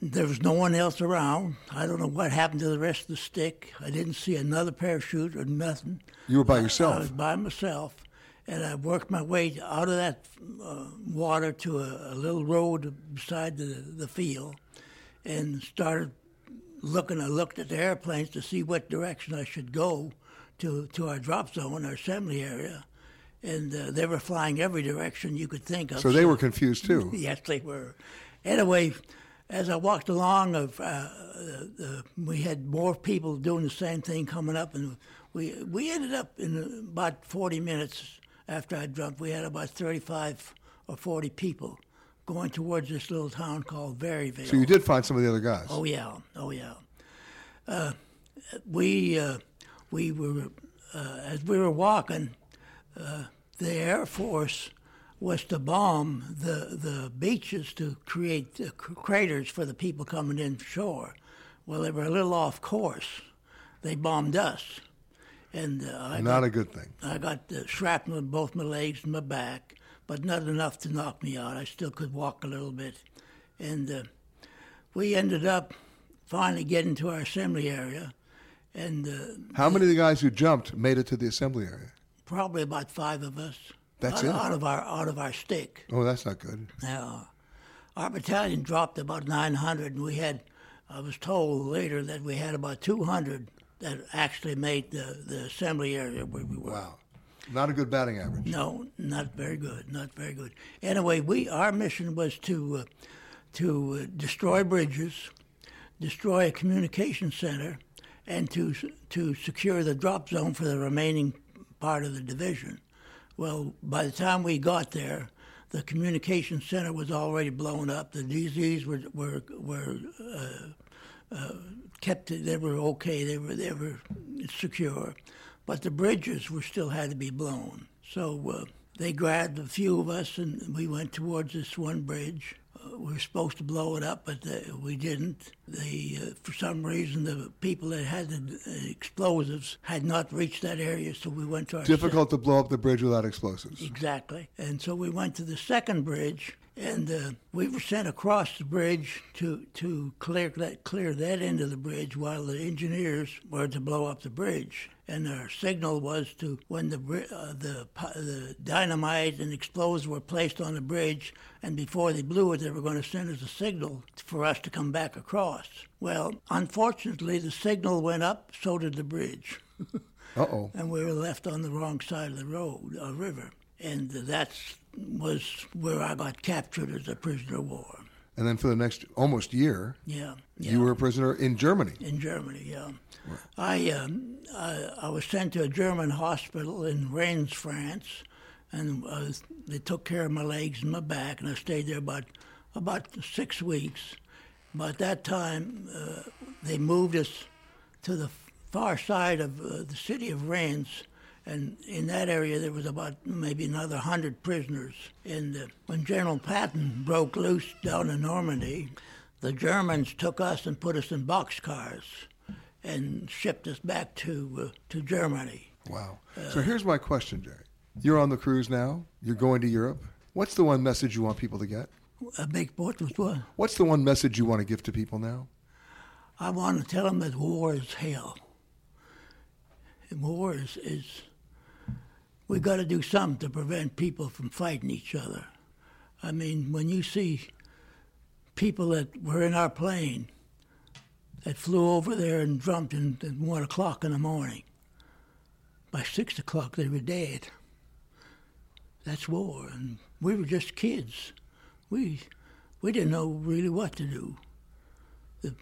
there was no one else around. I don't know what happened to the rest of the stick. I didn't see another parachute or nothing. You were by yourself. I yourself. was by myself, and I worked my way out of that uh, water to a, a little road beside the, the field, and started looking. I looked at the airplanes to see what direction I should go to to our drop zone, our assembly area, and uh, they were flying every direction you could think of. So they were confused too. yes, they were. Anyway, as I walked along, of uh, uh, we had more people doing the same thing coming up, and we we ended up in about 40 minutes after I jumped. We had about 35 or 40 people going towards this little town called Varaville. So you did find some of the other guys. Oh yeah, oh yeah. Uh, we uh, we were, uh, as we were walking, uh, the Air Force was to bomb the, the beaches to create uh, craters for the people coming in shore. Well, they were a little off course. They bombed us. And uh, I Not got, a good thing. I got uh, shrapnel in both my legs and my back, but not enough to knock me out. I still could walk a little bit. And uh, we ended up finally getting to our assembly area. And uh, How many of the guys who jumped made it to the assembly area? probably about five of us. That's out, it? out of our out of our stick. Oh, that's not good. Now, our battalion dropped about 900, and we had. I was told later that we had about 200 that actually made the, the assembly area where we were. Wow. Not a good batting average. No, not very good. Not very good. Anyway, we our mission was to uh, to uh, destroy bridges, destroy a communication center, and to to secure the drop zone for the remaining part of the division. Well, by the time we got there, the communication center was already blown up. The DZs were were were uh, uh, kept. They were okay. They were they were secure, but the bridges were still had to be blown. So uh, they grabbed a few of us, and we went towards this one bridge. Uh, we were supposed to blow it up, but uh, we didn't. They, uh, for some reason, the people that had the explosives had not reached that area, so we went to our Difficult to blow up the bridge without explosives. Exactly. And so we went to the second bridge, and uh, we were sent across the bridge to, to clear that clear that end of the bridge, while the engineers were to blow up the bridge. And our signal was to when the uh, the the dynamite and explosives were placed on the bridge, and before they blew it, they were going to send us a signal for us to come back across. Well, unfortunately, the signal went up, so did the bridge. Uh oh. and we were left on the wrong side of the road, a river. And that was where I got captured as a prisoner of war. And then for the next almost year, Yeah, you were a prisoner in Germany. in Germany. Yeah, I, um, I I was sent to a German hospital in Rennes, France, and uh, they took care of my legs and my back, and I stayed there about about six weeks. By that time, uh, they moved us to the far side of uh, the city of Rennes, and in that area there was about maybe another hundred prisoners. And uh, when General Patton broke loose down in Normandy, the Germans took us and put us in boxcars and shipped us back to uh, to Germany. Wow. so here's my question, Jerry. You're on the cruise now. You're going to Europe. What's the one message you want people to get? A big what was what? What's the one message you want to give to people now? I want to tell them that war is hell. And war is, is we got to do something to prevent people from fighting each other. I mean, when you see people that were in our plane that flew over there and jumped in at one o'clock in the morning, by six o'clock they were dead. That's war, and we were just kids. We we didn't know really what to do the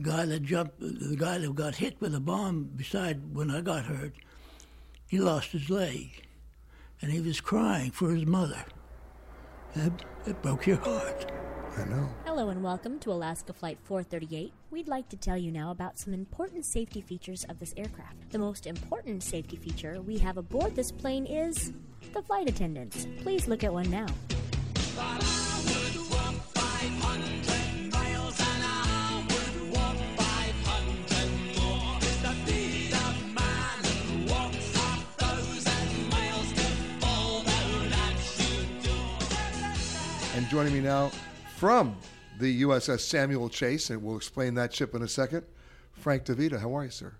guy that jumped, the guy that got hit with a bomb beside when I got hurt, he lost his leg, and he was crying for his mother. It, it broke your heart. I know. Hello and welcome to Alaska Flight 438. We'd like to tell you now about some important safety features of this aircraft. The most important safety feature we have aboard this plane is the flight attendants. Please look at one now. Joining me now from the USS Samuel Chase, and we'll explain that ship in a second, Frank DeVita. How are you, sir?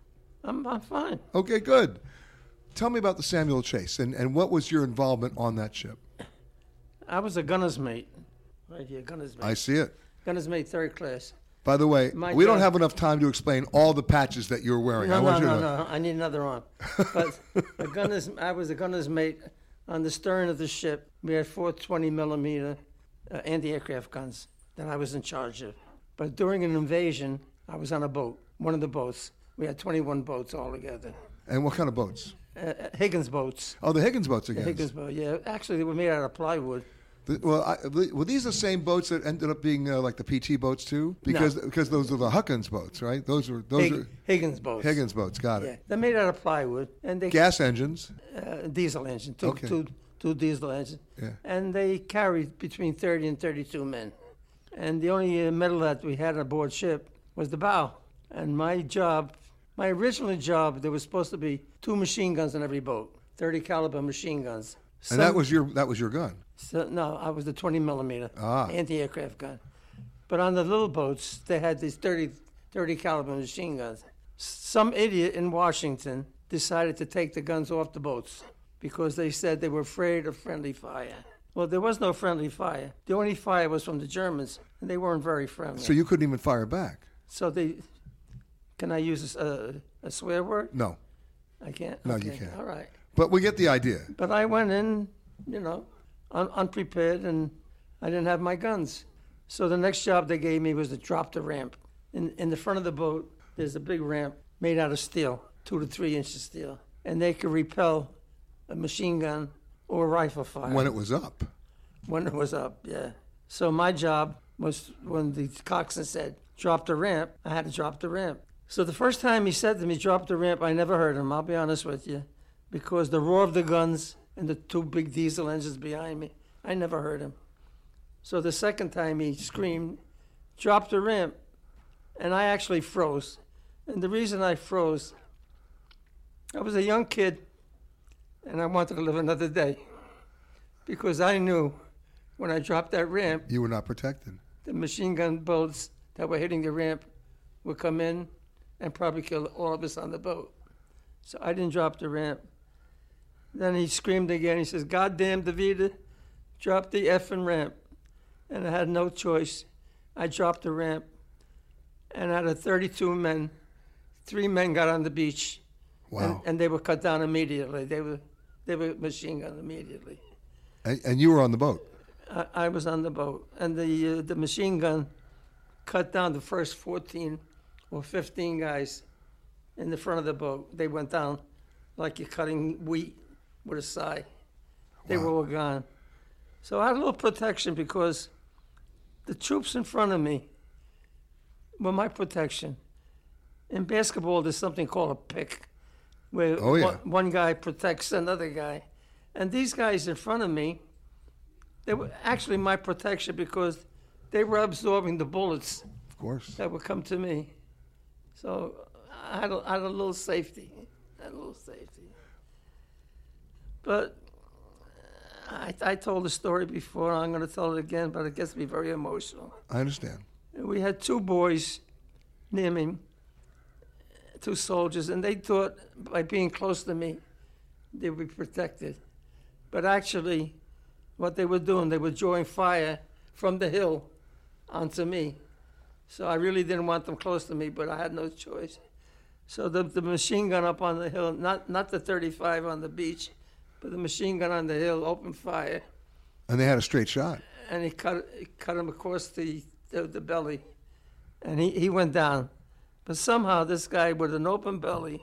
I'm, I'm fine. Okay, good. Tell me about the Samuel Chase and, and what was your involvement on that ship? I was a gunner's mate. Right here, gunner's mate. I see it. Gunner's mate, third class. By the way, My we don't have enough time to explain all the patches that you're wearing. I No, want no, no, to no. I need another arm. But a gunner's, I was a gunner's mate on the stern of the ship. We had four 20 millimeter uh, anti-aircraft guns that I was in charge of. But during an invasion, I was on a boat, one of the boats. We had 21 boats altogether. And what kind of boats? Uh, Higgins boats. Oh, the Higgins boats The again. Higgins boat, yeah. Actually, they were made out of plywood. The- well, I, were these the same boats that ended up being uh, like the PT boats too? Because because those are the Huckins boats, right? Those are those Hig- are Higgins boats. Higgins boats. Got Yeah, it. they're made out of plywood, and they Gas engines. uh, diesel engine, two, Okay. two, two diesel engines, Yeah. and they carried between 30 and 32 men. And the only uh, metal that we had aboard ship was the bow. And my job, my original job, there was supposed to be two machine guns on every boat, 30 caliber machine guns. And that was your that was your gun. so, no, I was the 20 millimeter Ah. anti-aircraft gun. But on the little boats, they had these 30, 30 caliber machine guns. Some idiot in Washington decided to take the guns off the boats because they said they were afraid of friendly fire. Well, there was no friendly fire. The only fire was from the Germans, and they weren't very friendly. So you couldn't even fire back. So they, can I use a, a swear word? No, I can't. No, you can't. All right. but we get the idea. But I went in, you know, un- unprepared, and I didn't have my guns. So the next job they gave me was to drop the ramp. In, in the front of the boat, there's a big ramp made out of steel, two to three inches steel, and they could repel a machine gun or rifle fire. When it was up. When it was up, yeah. So my job was when the coxswain said, drop the ramp, I had to drop the ramp. So the first time he said to me, drop the ramp, I never heard him, I'll be honest with you. Because the roar of the guns and the two big diesel engines behind me, I never heard him. So the second time he screamed, drop the ramp, and I actually froze. And the reason I froze, I was a young kid and I wanted to live another day. Because I knew when I dropped that ramp, You were not protected. the machine gun bullets that were hitting the ramp would come in and probably kill all of us on the boat. So I didn't drop the ramp. Then he screamed again. He says, God damn DeVita, drop the effing ramp. And I had no choice. I dropped the ramp. And out of 32 men, three men got on the beach. Wow. And, and they were cut down immediately. They were, they were machine gunned immediately. And, and you were on the boat. I, I was on the boat, and the uh, the machine gun cut down the first 14 or 15 guys in the front of the boat. They went down like you're cutting wheat with a scythe. They were all gone. So I had a little protection because the troops in front of me were my protection. In basketball, there's something called a pick, where Oh, yeah. one, one guy protects another guy. And these guys in front of me, they were actually my protection because they were absorbing the bullets Of course. that would come to me. So I had a, I had a little safety, I had a little safety. But I, I told the story before. I'm going to tell it again, but it gets me very emotional. I understand. We had two boys near me, two soldiers, and they thought by being close to me, they would be protected. But actually, what they were doing, they were drawing fire from the hill onto me. So I really didn't want them close to me, but I had no choice. So the, the machine gun up on the hill, not, not the 35 on the beach, but the machine gun on the hill opened fire And they had a straight shot. and he cut he cut him across the, the the belly, and he, he went down. But somehow this guy with an open belly,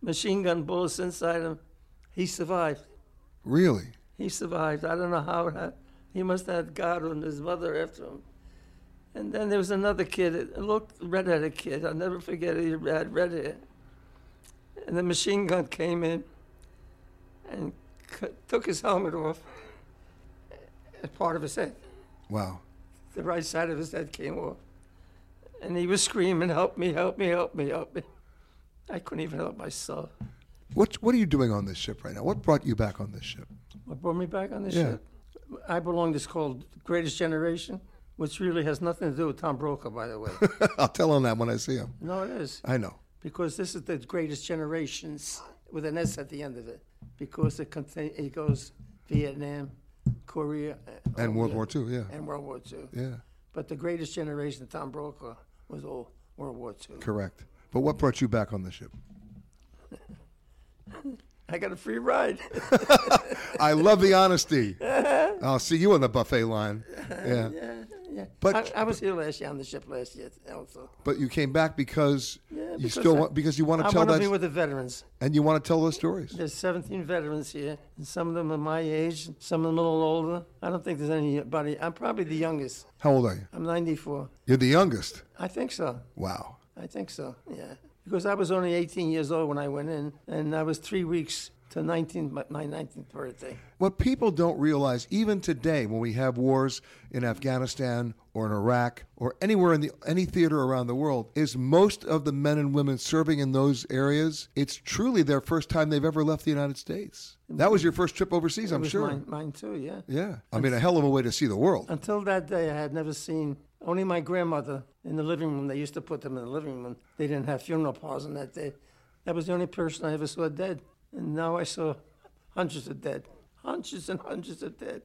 machine gun bullets inside him, he survived. Really? He survived. I don't know how it happened. He must have had God and his mother after him. And then there was another kid, a little red-headed kid. I'll never forget it. He had red hair. And the machine gun came in and took his helmet off as part of his head Wow. the right side of his head came off. And he was screaming, Help me, help me, help me, help me. I couldn't even help myself. What What are you doing on this ship right now? What brought you back on this ship? What brought me back on this Yeah. ship? I belong to this called Greatest Generation, which really has nothing to do with Tom Brokaw, by the way. I'll tell him that when I see him. no, it is. I know. Because this is the Greatest Generations with an S at the end of it. Because it, contain, it goes Vietnam, Korea, uh, And World War II, yeah. And World War II. Yeah. But the Greatest Generation, Tom Brokaw, was all World War II. Correct. But what brought you back on the ship? I got a free ride. I love the honesty. I'll see you on the buffet line. Yeah. yeah, yeah. But- I, I was here last year on the ship last year also. But you came back because Yeah, You still I- want because you want to I tell want to that, be with the veterans. and you want to tell those stories. There's 17 veterans here, and some of them are my age, some of them a little older. I don't think there's anybody. I'm probably the youngest. How old are you? I'm 94. You're the youngest. I think so. Wow. I think so. Yeah, because I was only 18 years old when I went in, and I was three weeks to 19 my my 19th birthday. What people don't realize, even today, when we have wars in Afghanistan or in Iraq or anywhere in the any theater around the world, is most of the men and women serving in those areas. It's truly their first time they've ever left the United States. That was your first trip overseas, It I'm sure. Mine, mine too. Yeah. Yeah, I mean, a hell of a way to see the world. Until that day, I had never seen only my grandmother in the living room. They used to put them in the living room. They didn't have funeral parlors on that day. That was the only person I ever saw dead. And now I saw hundreds of dead, hundreds and hundreds of dead.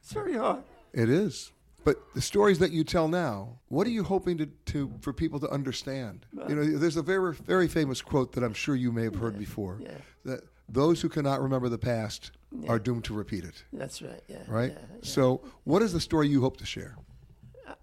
It's very hard. It is. But the stories that you tell now, what are you hoping to, to for people to understand? You know, there's a very very famous quote that I'm sure you may have heard before. yeah. That those who cannot remember the past Yeah. are doomed to repeat it. That's right. Yeah. Right? yeah, yeah. So, what is the story you hope to share?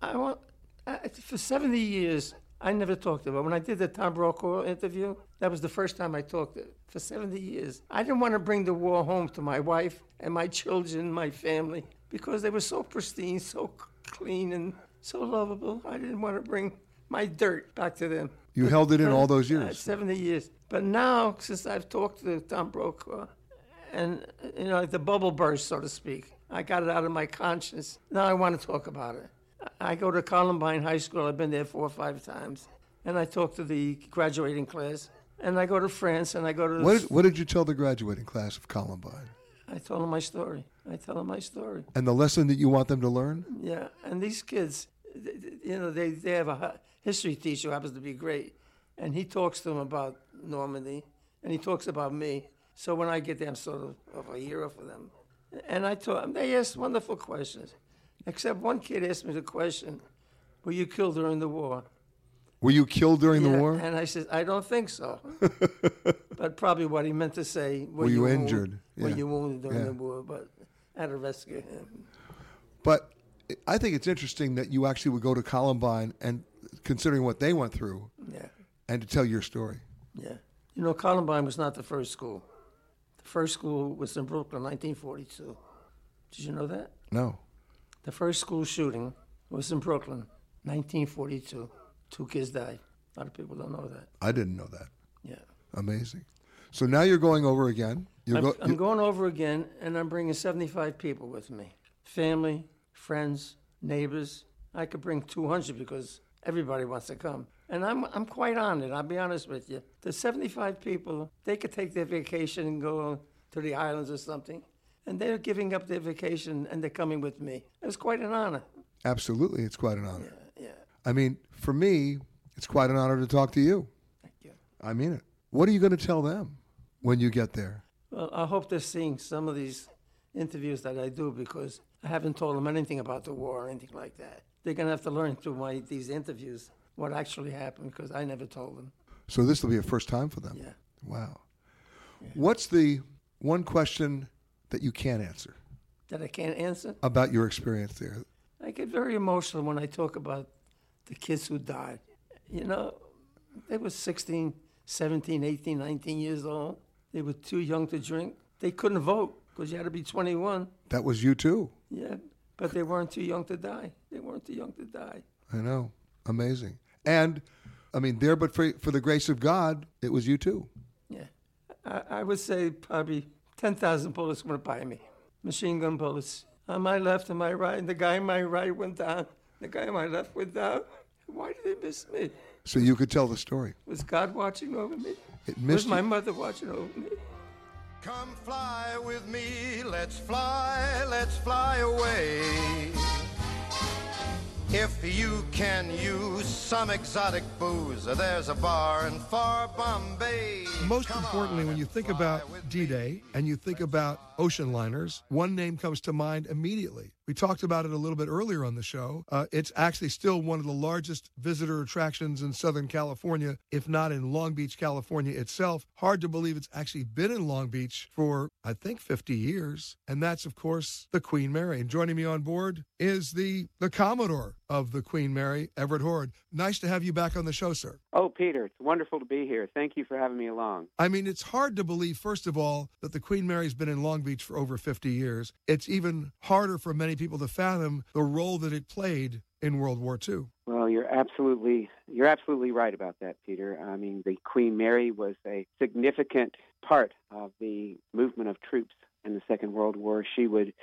I I want I, for 70 years. I never talked about. it. When I did the Tom Brokaw interview, that was the first time I talked. For 70 years, I didn't want to bring the war home to my wife and my children, my family, because they were so pristine, so clean, and so lovable. I didn't want to bring my dirt back to them. You held it in all those Uh, years. 70 years. But now, since I've talked to Tom Brokaw, and you know, like the bubble burst, so to speak, I got it out of my conscience. Now I want to talk about it. I go to Columbine High School. I've been there four or five times, and I talk to the graduating class. And I go to France, and I go to. What did, what did you tell the graduating class of Columbine? I tell them my story. I tell them my story. And the lesson that you want them to learn? Yeah, and these kids, you know, they, they have a history teacher who happens to be great, and he talks to them about Normandy, and he talks about me. So when I get there, I'm sort of, of a hero for them. And I told them, they asked wonderful questions, except one kid asked me the question, were you killed during the war? Were you killed during the war? And I said, I don't think so. but probably what he meant to say, were, Were you wound- injured? Were Yeah. you wounded during Yeah. the war? But I had to rescue him. But I think it's interesting that you actually would go to Columbine and considering what they went through Yeah. and to tell your story. Yeah. You know, Columbine was not the first school. The first school was in Brooklyn, 1942. Did you know that? No. The first school shooting was in Brooklyn, 1942. Two kids died. A lot of people don't know that. I didn't know that. Yeah. Amazing. So now you're going over again. You're I'm, go- I'm going over again, and I'm bringing 75 people with me family, friends, neighbors. I could bring 200 because everybody wants to come. And I'm, I'm quite honored, I'll be honest with you. The 75 people, they could take their vacation and go to the islands or something. And they're giving up their vacation and they're coming with me. It was quite an honor. Absolutely, it's quite an honor. Yeah. I mean, for me, it's quite an honor to talk to you. Thank you. I mean it. What are you going to tell them when you get there? Well, I hope they're seeing some of these interviews that I do because I haven't told them anything about the war or anything like that. They're going to have to learn through my these interviews what actually happened because I never told them. So this will be a first time for them. Yeah. Wow. What's the one question that you can't answer That I can't answer. about your experience there? I get very emotional when I talk about the kids who died. You know, they were 16, 17, 18, 19 years old. They were too young to drink. They couldn't vote because you had to be 21. That was you too. Yeah, but they weren't too young to die. They weren't too young to die. I know. Amazing. And I mean, there, but for, for the grace of God, it was you too. Yeah. I, I would say probably 10,000 bullets went by me. Machine gun bullets. On my left and my right, and the guy on my right went down. The guy on my left went down. Why did they miss me? So you could tell the story. Was God watching over me? It Was my you. mother watching over me? Come fly with me, let's fly, let's fly away. If you can use some exotic booze, there's a bar in far Bombay. Most importantly, when you think about D Day and you think about ocean liners, one name comes to mind immediately. We talked about it a little bit earlier on the show. Uh, it's actually still one of the largest visitor attractions in Southern California, if not in Long Beach, California itself. Hard to believe it's actually been in Long Beach for, I think, 50 years. And that's, of course, the Queen Mary. And joining me on board is the, the Commodore, of the Queen Mary, Everette Hoard. Nice to have you back on the show, sir. Oh, Peter, it's wonderful to be here. Thank you for having me along. I mean, it's hard to believe, first of all, that the Queen Mary's been in Long Beach for over 50 years. It's even harder for many people to fathom the role that it played in World War II. Well, you're absolutely you're absolutely right about that, Peter. I mean, the Queen Mary was a significant part of the movement of troops in the Second World War. She would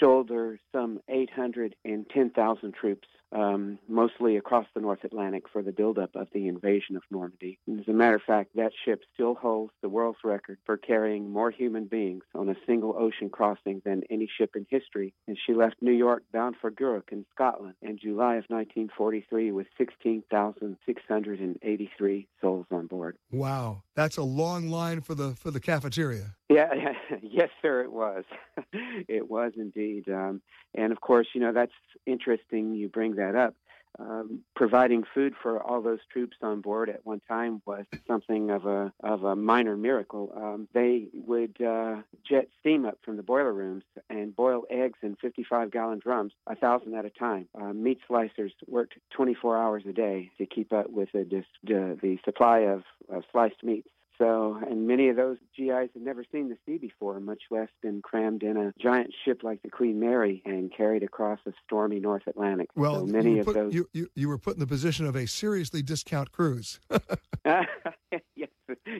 shoulder some 810,000 troops, um, mostly across the North Atlantic, for the buildup of the invasion of Normandy. As a matter of fact, that ship still holds the world's record for carrying more human beings on a single ocean crossing than any ship in history. And she left New York bound for Gourock in Scotland in July of 1943 with 16,683 souls on board. Wow, that's a long line for the for the cafeteria. Yeah, yes, sir, it was. it was indeed. Um, and of course, you know, that's interesting you bring that up. Um, providing food for all those troops on board at one time was something of a of a minor miracle. Um, they would uh, jet steam up from the boiler rooms and boil eggs in 55 gallon drums, a thousand at a time. Uh, meat slicers worked 24 hours a day to keep up with the the, the supply of, of sliced meats. So, and many of those GIs had never seen the sea before, much less been crammed in a giant ship like the Queen Mary and carried across a stormy North Atlantic. Well, so many you of put, those. You, you, you were put in the position of a seriously discount cruise. yes,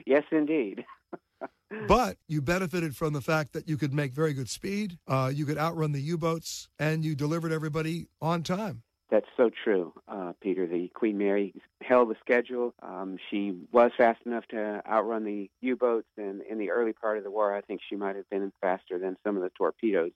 yes, indeed. but you benefited from the fact that you could make very good speed, uh, you could outrun the U boats, and you delivered everybody on time. That's so true, uh, Peter. The Queen Mary held the schedule. Um, she was fast enough to outrun the U-boats, and in the early part of the war, I think she might have been faster than some of the torpedoes.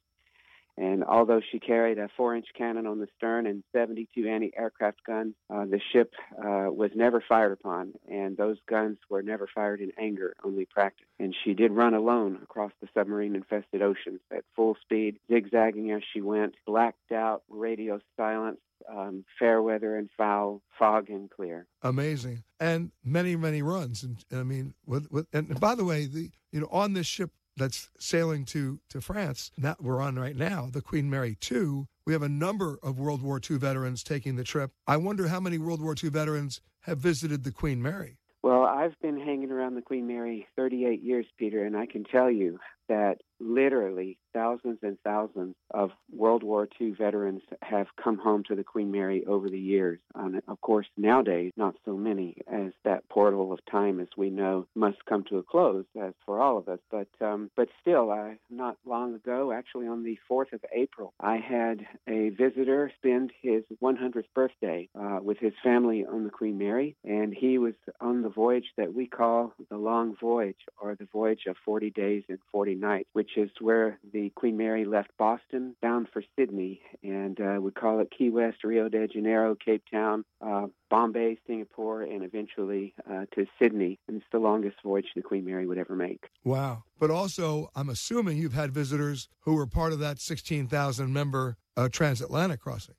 And although she carried a four-inch cannon on the stern and 72 anti-aircraft guns, uh, the ship uh, was never fired upon, and those guns were never fired in anger, only practice. And she did run alone across the submarine-infested oceans at full speed, zigzagging as she went, blacked out, radio silence, um, fair weather and foul, fog and clear. Amazing, and many many runs. And, and I mean, with, with, and by the way, the you know on this ship that's sailing to to France that we're on right now, the Queen Mary two. We have a number of World War II veterans taking the trip. I wonder how many World War II veterans have visited the Queen Mary. Well, I've been hanging around the Queen Mary 38 years, Peter, and I can tell you that literally thousands and thousands of World War II veterans have come home to the Queen Mary over the years. And of course, nowadays, not so many, as that portal of time, as we know, must come to a close, as for all of us. But um, but still, I, not long ago, actually on the 4th of April, I had a visitor spend his 100th birthday uh, with his family on the Queen Mary, and he was on the voyage that we call the Long Voyage, or the voyage of 40 days and 40 nights, which is where the Queen Mary left Boston bound for Sydney, and uh, we call it Key West, Rio de Janeiro, Cape Town, uh, Bombay, Singapore, and eventually uh, to Sydney. And it's the longest voyage the Queen Mary would ever make. Wow. But also, I'm assuming you've had visitors who were part of that 16,000 member uh, transatlantic crossing.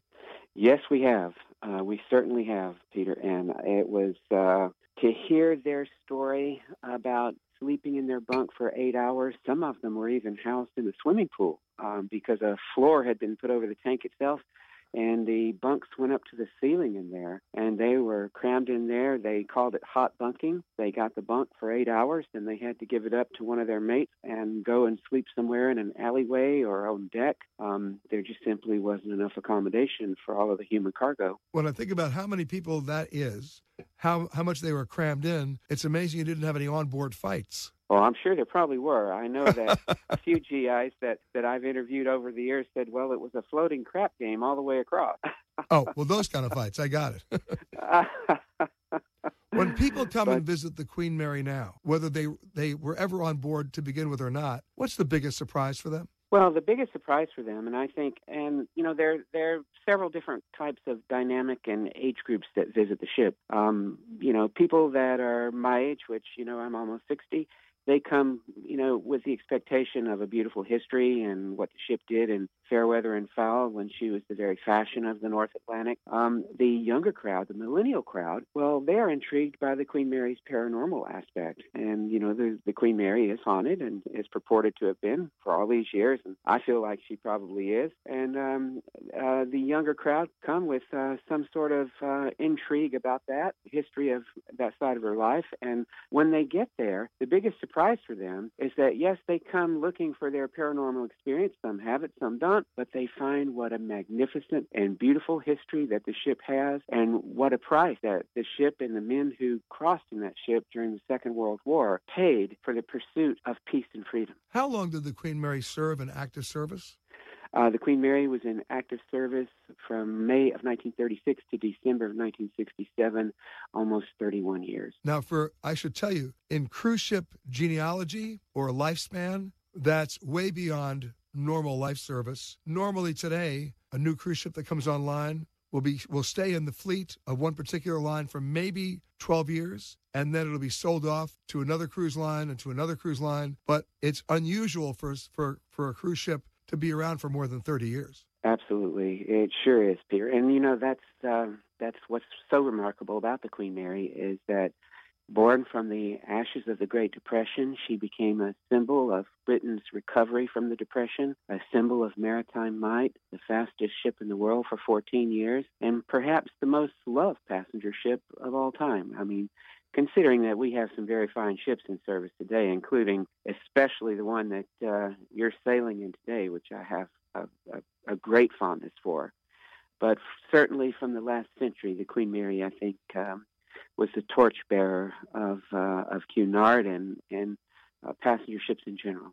Yes, we have. Uh, we certainly have, Peter. And it was uh, to hear their story about sleeping in their bunk for eight hours. Some of them were even housed in the swimming pool um, because a floor had been put over the tank itself. And the bunks went up to the ceiling in there, and they were crammed in there. They called it hot bunking. They got the bunk for eight hours, and they had to give it up to one of their mates and go and sleep somewhere in an alleyway or on deck. Um, there just simply wasn't enough accommodation for all of the human cargo. When I think about how many people that is, how how much they were crammed in, it's amazing you didn't have any onboard fights. Well, I'm sure there probably were. I know that a few GIs that, that I've interviewed over the years said, well, it was a floating crap game all the way across. oh, well, those kind of fights. I got it. when people come but, and visit the Queen Mary now, whether they, they were ever on board to begin with or not, what's the biggest surprise for them? Well, the biggest surprise for them, and I think, and you know, there there are several different types of dynamic and age groups that visit the ship. Um, you know, people that are my age, which you know, I'm almost sixty they come, you know, with the expectation of a beautiful history and what the ship did, and fair weather and foul when she was the very fashion of the North Atlantic. Um, the younger crowd, the millennial crowd, well, they are intrigued by the Queen Mary's paranormal aspect. And, you know, the, the Queen Mary is haunted and is purported to have been for all these years. And I feel like she probably is. And um, uh, the younger crowd come with uh, some sort of uh, intrigue about that, history of that side of her life. And when they get there, the biggest surprise for them is that, yes, they come looking for their paranormal experience. Some have it, some don't, but they find what a magnificent and beautiful history that the ship has and what a price that the ship and the men who crossed in that ship during the Second World War paid for the pursuit of peace and freedom. How long did the Queen Mary serve in active service? Uh, the Queen Mary was in active service from May of 1936 to December of 1967, almost 31 years. Now, for I should tell you, in cruise ship genealogy or lifespan, that's way beyond normal life service. Normally today, a new cruise ship that comes online will be will stay in the fleet of one particular line for maybe 12 years and then it'll be sold off to another cruise line and to another cruise line but it's unusual for for for a cruise ship to be around for more than 30 years. Absolutely. It sure is peter. And you know that's uh, that's what's so remarkable about the queen mary is that Born from the ashes of the Great Depression, she became a symbol of Britain's recovery from the Depression, a symbol of maritime might, the fastest ship in the world for 14 years, and perhaps the most loved passenger ship of all time. I mean, considering that we have some very fine ships in service today, including especially the one that uh, you're sailing in today, which I have a, a, a, great fondness for. But certainly from the last century, the Queen Mary, I think, um, was the torchbearer of uh, of Cunard and and uh, passenger ships in general.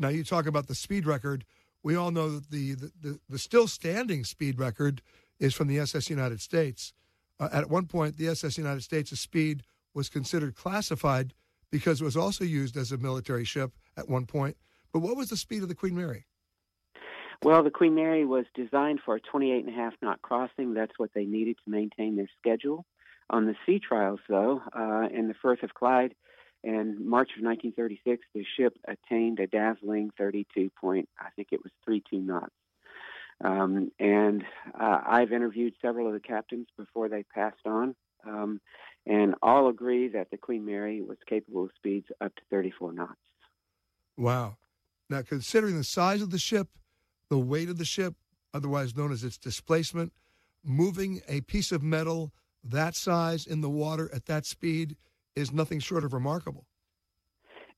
Now you talk about the speed record. We all know that the the, the, the still standing speed record is from the SS United States. Uh, at one point, the SS United States' speed was considered classified because it was also used as a military ship at one point. But what was the speed of the Queen Mary? Well, the Queen Mary was designed for a 28 and a half knot crossing. That's what they needed to maintain their schedule. On the sea trials, though, uh, in the Firth of Clyde in March of 1936, the ship attained a dazzling 32 point, I think it was 32 knots. Um, and uh, I've interviewed several of the captains before they passed on, um, and all agree that the Queen Mary was capable of speeds up to 34 knots. Wow. Now, considering the size of the ship, the weight of the ship, otherwise known as its displacement, moving a piece of metal that size in the water at that speed is nothing short of remarkable.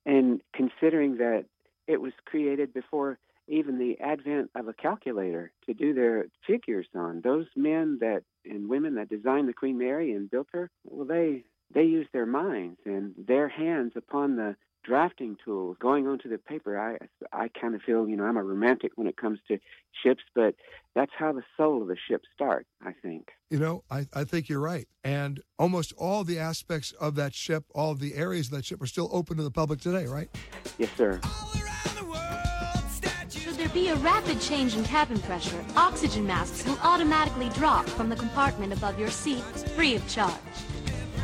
And considering that it was created before even the advent of a calculator to do their figures on, those men that and women that designed the Queen Mary and built her, well, they they used their minds and their hands upon the drafting tools going onto the paper. I i kind of feel you know i'm a romantic when it comes to ships but that's how the soul of the ship starts i think. You know i i think you're right. And almost all the aspects of that ship all the areas of that ship are still open to the public today right? Yes sir. Should there be a rapid change in cabin pressure oxygen masks will automatically drop from the compartment above your seat free of charge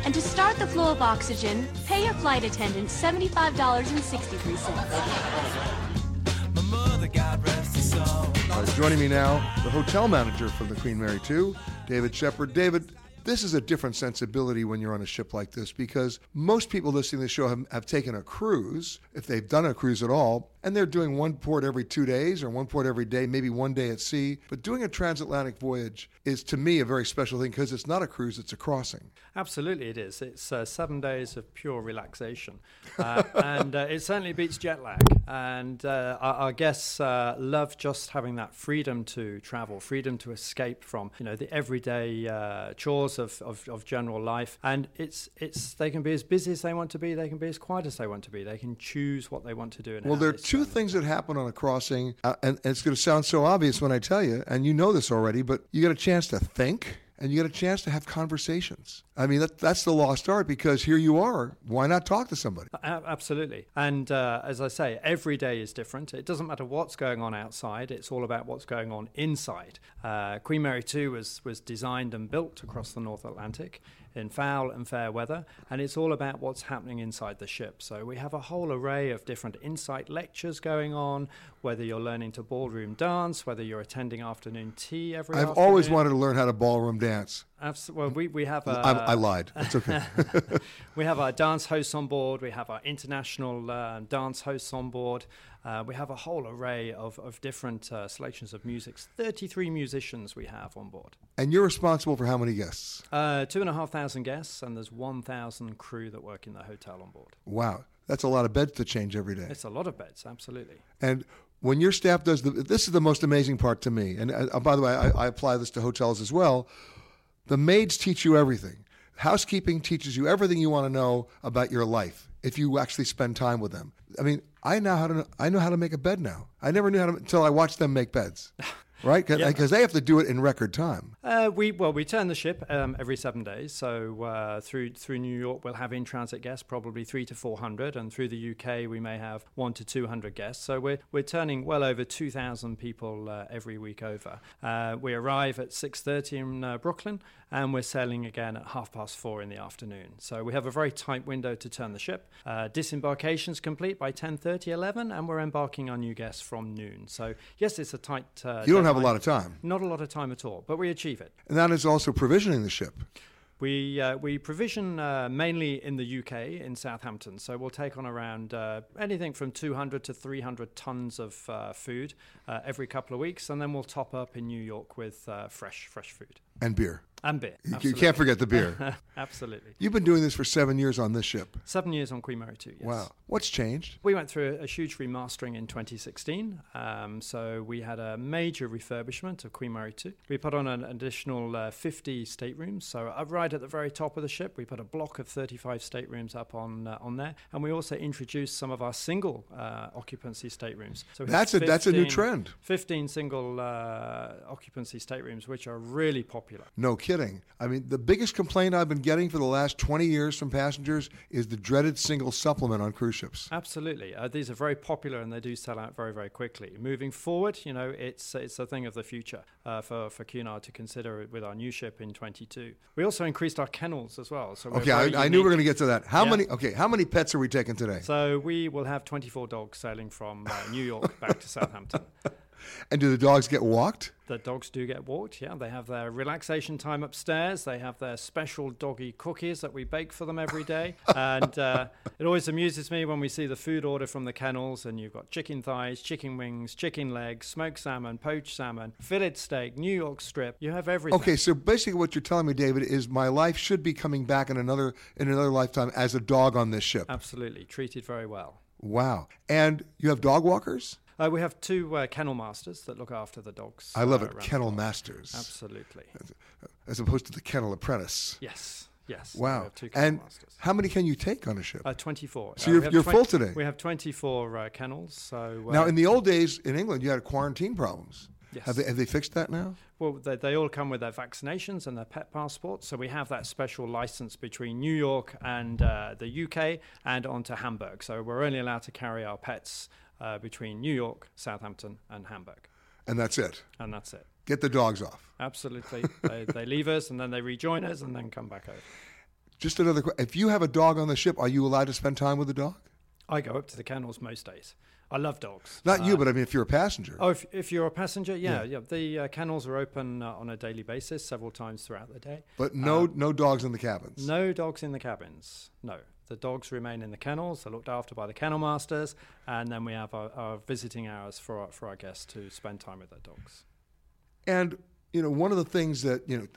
and to start the flow of oxygen, pay your flight attendant $75.63. Uh, joining me now, the hotel manager for the Queen Mary 2, David Shepard. David, this is a different sensibility when you're on a ship like this because most people listening to the show have, have taken a cruise, if they've done a cruise at all, and they're doing one port every two days or one port every day, maybe one day at sea. But doing a transatlantic voyage is, to me, a very special thing because it's not a cruise, it's a crossing. Absolutely, it is. It's uh, seven days of pure relaxation. Uh, and uh, it certainly beats jet lag. And uh, our, our, guests uh, love just having that freedom to travel, freedom to escape from you know the everyday uh, chores of, of, of general life. And it's, it's, they can be as busy as they want to be, they can be as quiet as they want to be, they can choose what they want to do. well, there are two things that happen on a crossing, uh, and, and it's going to sound so obvious when I tell you, and you know this already, but you get a chance to think and you get a chance to have conversations. I mean, that, that's the lost art because here you are. Why not talk to somebody? absolutely. And uh, as I say, every day is different. It doesn't matter what's going on outside, it's all about what's going on inside. Uh, Queen Mary 2 was, was designed and built across the North Atlantic. In foul and fair weather, and it's all about what's happening inside the ship. So we have a whole array of different insight lectures going on, whether you're learning to ballroom dance, whether you're attending afternoon tea every I've afternoon. always wanted to learn how to ballroom dance. Abs- well, we, we have. Uh, I, I lied. It's okay. we have our dance hosts on board. We have our international uh, dance hosts on board. Uh, we have a whole array of, of different uh, selections of music. 33 musicians we have on board. and you're responsible for how many guests? Uh, two and a half thousand guests, and there's 1,000 crew that work in the hotel on board. Wow, that's a lot of beds to change every day. It's a lot of beds, absolutely. And when your staff does the, this is the most amazing part to me. And uh, by the way, I, I apply this to hotels as well. The maids teach you everything. Housekeeping teaches you everything you want to know about your life if you actually spend time with them. I mean, I know how to I know how to make a bed now. I never knew how to until I watched them make beds. Right? Because Yeah. they have to do it in record time. Uh, we well, we turn the ship um, every seven days. So uh, through through New York, we'll have in transit guests, probably three to four hundred, and through the UK, we may have one to two hundred guests. So we're we're turning well over two thousand people uh, every week over. Uh, we arrive at six thirty in uh, Brooklyn, and we're sailing again at half past four in the afternoon. So we have a very tight window to turn the ship. Uh, disembarkation's complete by 10:30, 11, and we're embarking our new guests from noon. So yes, it's a tight. Uh, You don't have a lot of time. Not a lot of time at all, but we achieve it. And that is also provisioning the ship. We uh, we provision uh, mainly in the UK in Southampton, so we'll take on around uh, anything from 200 to 300 tons of uh, food uh, every couple of weeks, and then we'll top up in New York with uh, fresh fresh food And beer. And beer. You- You can't forget the beer. absolutely. You've been doing this for seven years on this ship. Seven years on Queen Mary 2, yes. Wow. What's changed? We went through a, a huge remastering in 2016. Um, so we had a major refurbishment of Queen Mary 2. We put on an additional uh, 50 staterooms. So up right at the very top of the ship, we put a block of 35 staterooms up on uh, on there, and we also introduced some of our single uh, occupancy staterooms. So That's a- that's a new trend. 15 single uh, occupancy staterooms, which are really popular. No kidding. I mean, the biggest complaint I've been getting for the last 20 years from passengers is the dreaded single supplement on cruise ships. Absolutely, uh, these are very popular and they do sell out very, very quickly. Moving forward, you know, it's it's a thing of the future uh, for for Cunard to consider with our new ship in 22. We also increased our kennels as well. So Okay, I, I knew we were going to get to that. How Yeah. many? Okay, how many pets are we taking today? So we will have 24 dogs sailing from uh, New York back to Southampton. And do the dogs get walked? The dogs do get walked, yeah. They have their relaxation time upstairs. They have their special doggy cookies that we bake for them every day. and uh, it always amuses me when we see the food order from the kennels and you've got chicken thighs, chicken wings, chicken legs, smoked salmon, poached salmon, fillet steak, New York strip. You have everything. Okay, so basically what you're telling me, David, is my life should be coming back in another in another lifetime as a dog on this ship. Absolutely. Treated very well. Wow. And you have dog walkers? Uh, we have two uh, kennel masters that look after the dogs. I love uh, it. Kennel masters. Absolutely. As, as opposed to the kennel apprentice. Yes. Yes. we Wow. have two kennel And masters. how many can you take on a ship? Uh, 24. So Uh, you're, you're 20 full today. We have 24 uh, kennels. So uh, now, in the old days in England, you had quarantine problems. Yes. Have they, have they fixed that now? Well, they, they all come with their vaccinations and their pet passports. So we have that special license between New York and uh, the UK and onto Hamburg. So we're only allowed to carry our pets uh, between New York, Southampton, and Hamburg. And that's it. And that's it. Get the dogs off. Absolutely. they, they leave us and then they rejoin us and then come back over. Just another question. If you have a dog on the ship, are you allowed to spend time with the dog? I go up to the kennels most days. I love dogs. Not you, Uh, but I mean, if you're a passenger. Oh, if, if you're a passenger, yeah, Yeah. yeah. The uh, kennels are open uh, on a daily basis, several times throughout the day. But no, Uh, no dogs in the cabins. no dogs in the cabins. No, the dogs remain in the kennels. They're looked after by the kennel masters, and then we have our, our visiting hours for our, for our guests to spend time with their dogs. And you know, one of the things that you know,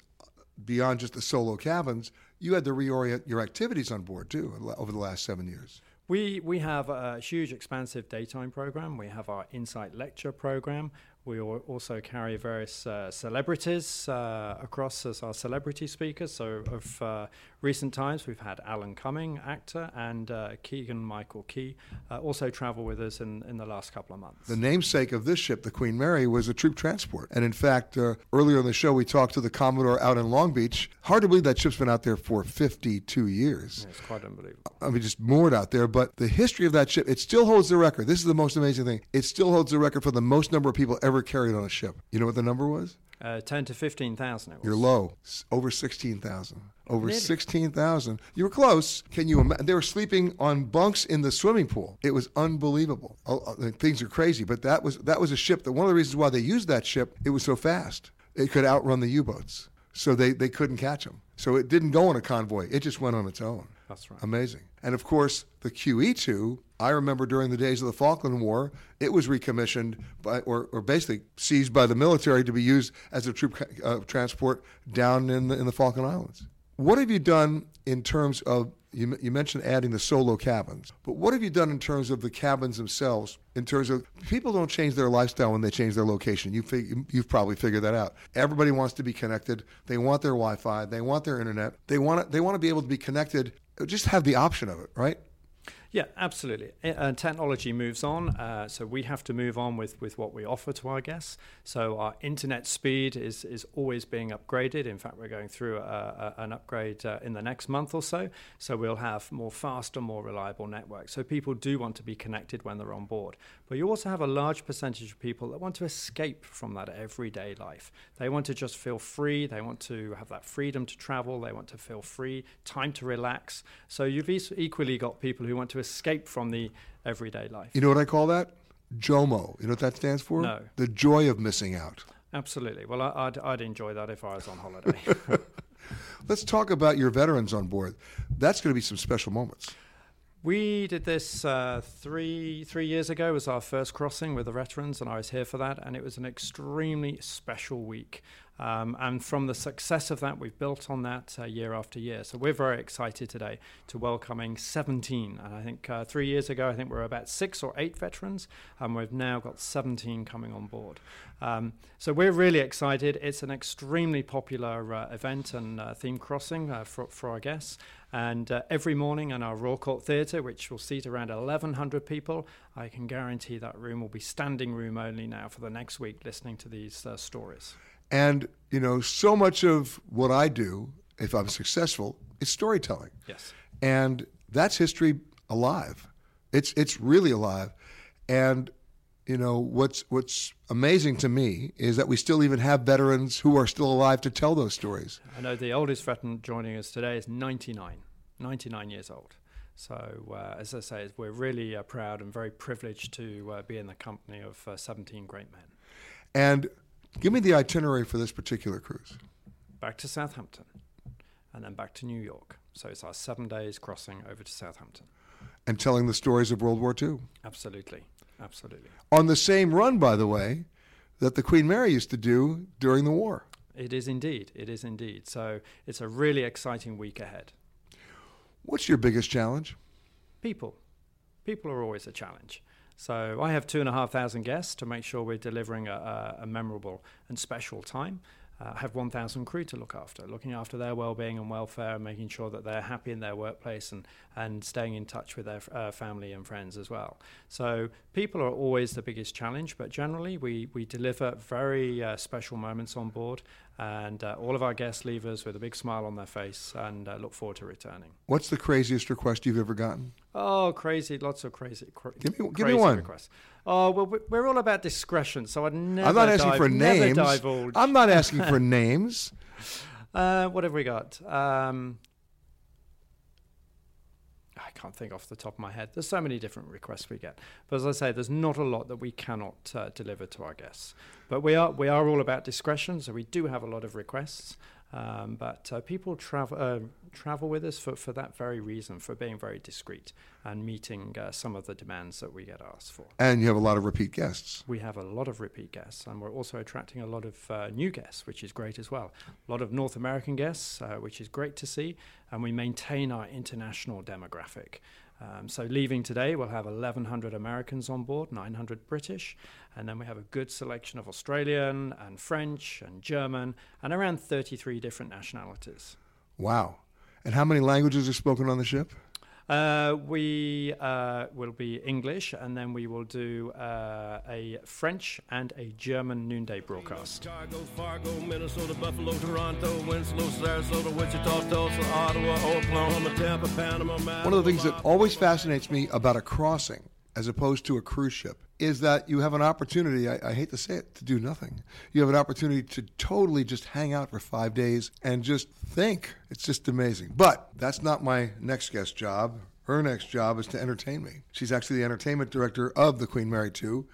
beyond just the solo cabins, you had to reorient your activities on board too over the last seven years. We we have a huge, expansive daytime program. We have our Insight Lecture program. We also carry various uh, celebrities uh, across as our celebrity speakers. So, of uh, recent times, we've had Alan Cumming, actor, and uh, Keegan Michael Key uh, also travel with us in, in the last couple of months. The namesake of this ship, the Queen Mary, was a troop transport. And in fact, uh, earlier in the show, we talked to the Commodore out in Long Beach. Hard to believe that ship's been out there for 52 years. Yeah, it's quite unbelievable. I mean, just moored out there. But the history of that ship, it still holds the record. This is the most amazing thing. It still holds the record for the most number of people ever carried on a ship. You know what the number was? Uh, 10 to 15,000 You're low. Over 16,000. Over 16,000. You were close. Can you imagine? They were sleeping on bunks in the swimming pool. It was unbelievable. Oh, things are crazy, but that was that was a ship that one of the reasons why they used that ship, it was so fast. It could outrun the U-boats. So they, they couldn't catch them. So it didn't go on a convoy. It just went on its own. That's right. Amazing. And of course, the QE2, I remember during the days of the Falkland War, it was recommissioned by, or, or basically seized by the military to be used as a troop uh, transport down in the, in the Falkland Islands. What have you done in terms of, you, you mentioned adding the solo cabins, but what have you done in terms of the cabins themselves? In terms of people don't change their lifestyle when they change their location. You fig, you've probably figured that out. Everybody wants to be connected. They want their Wi-Fi. They want their internet. They want they want to be able to be connected. Just have the option of it, right? Yeah, absolutely. Uh, technology moves on, uh, so we have to move on with, with what we offer to our guests. So our internet speed is, is always being upgraded. In fact, we're going through a, a, an upgrade uh, in the next month or so. So we'll have more faster, more reliable networks. So people do want to be connected when they're on board. But you also have a large percentage of people that want to escape from that everyday life. They want to just feel free. They want to have that freedom to travel. They want to feel free, time to relax. So you've equally got people who want to escape from the everyday life. You know what I call that? JOMO. You know what that stands for? No. The joy of missing out. Absolutely. Well, I, would I'd enjoy that if I was on holiday. Let's talk about your veterans on board. That's going to be some special moments. We did this uh, three three years ago. Was our first crossing with the veterans, and I was here for that. And it was an extremely special week. Um, and from the success of that, we've built on that uh, year after year. So we're very excited today to welcoming 17. And I think uh, three years ago, I think we were about six or eight veterans, and we've now got 17 coming on board. Um, so we're really excited. It's an extremely popular uh, event and uh, theme crossing uh, for, for our guests. And uh, every morning in our Royal Court Theatre, which will seat around 1,100 people, I can guarantee that room will be standing room only now for the next week listening to these uh, stories. And, you know, so much of what I do, if I'm successful, is storytelling. Yes. And that's history alive. It's, it's really alive. And, you know, what's, what's amazing to me is that we still even have veterans who are still alive to tell those stories. I know the oldest veteran joining us today is 99, 99 years old. So, uh, as I say, we're really uh, proud and very privileged to uh, be in the company of uh, 17 great men. And give me the itinerary for this particular cruise. Back to Southampton and then back to New York. So, it's our seven days crossing over to Southampton. And telling the stories of World War II. Absolutely. Absolutely. On the same run, by the way, that the Queen Mary used to do during the war. It is indeed. It is indeed. So it's a really exciting week ahead. What's your biggest challenge? People. People are always a challenge. So I have two and a half thousand guests to make sure we're delivering a, a, memorable and special time. Uh, I have 1,000 crew to look after, looking after their well-being and welfare, and making sure that they're happy in their workplace and, and staying in touch with their uh, family and friends as well. So people are always the biggest challenge, but generally we, we deliver very uh, special moments on board, and uh, all of our guests leave us with a big smile on their face and uh, look forward to returning. What's the craziest request you've ever gotten? Oh, crazy! Lots of crazy. Cra- give me, give me one. Requests. Oh well, we're all about discretion, so I'd never. I'm not asking dive, for names. I'm not asking for names. Uh, what have we got? Um, I can't think off the top of my head. There's so many different requests we get, but as I say, there's not a lot that we cannot uh, deliver to our guests. But we are we are all about discretion, so we do have a lot of requests. Um, but uh, people travel uh, travel with us for, for that very reason, for being very discreet and meeting uh, some of the demands that we get asked for. And you have a lot of repeat guests. We have a lot of repeat guests, and we're also attracting a lot of uh, new guests, which is great as well. A lot of North American guests, uh, which is great to see, and we maintain our international demographic. Um, so leaving today, we'll have 1,100 Americans on board, 900 British, and then we have a good selection of Australian and French and German, and around 33 different nationalities. Wow! And how many languages are spoken on the ship? Uh, we uh, will be English, and then we will do uh, a French and a German noonday broadcast. Chicago, Fargo, Minnesota, Buffalo, Toronto, Winslow, Sarasota, Wichita, Tulsa, Ottawa, Oklahoma, Tampa, Panama. One of the things that always fascinates me about a crossing as opposed to a cruise ship is that you have an opportunity, I, I, hate to say it, to do nothing. You have an opportunity to totally just hang out for five days and just think. It's just amazing. But that's not my next guest job. Her next job is to entertain me. She's actually the entertainment director of the Queen Mary 2.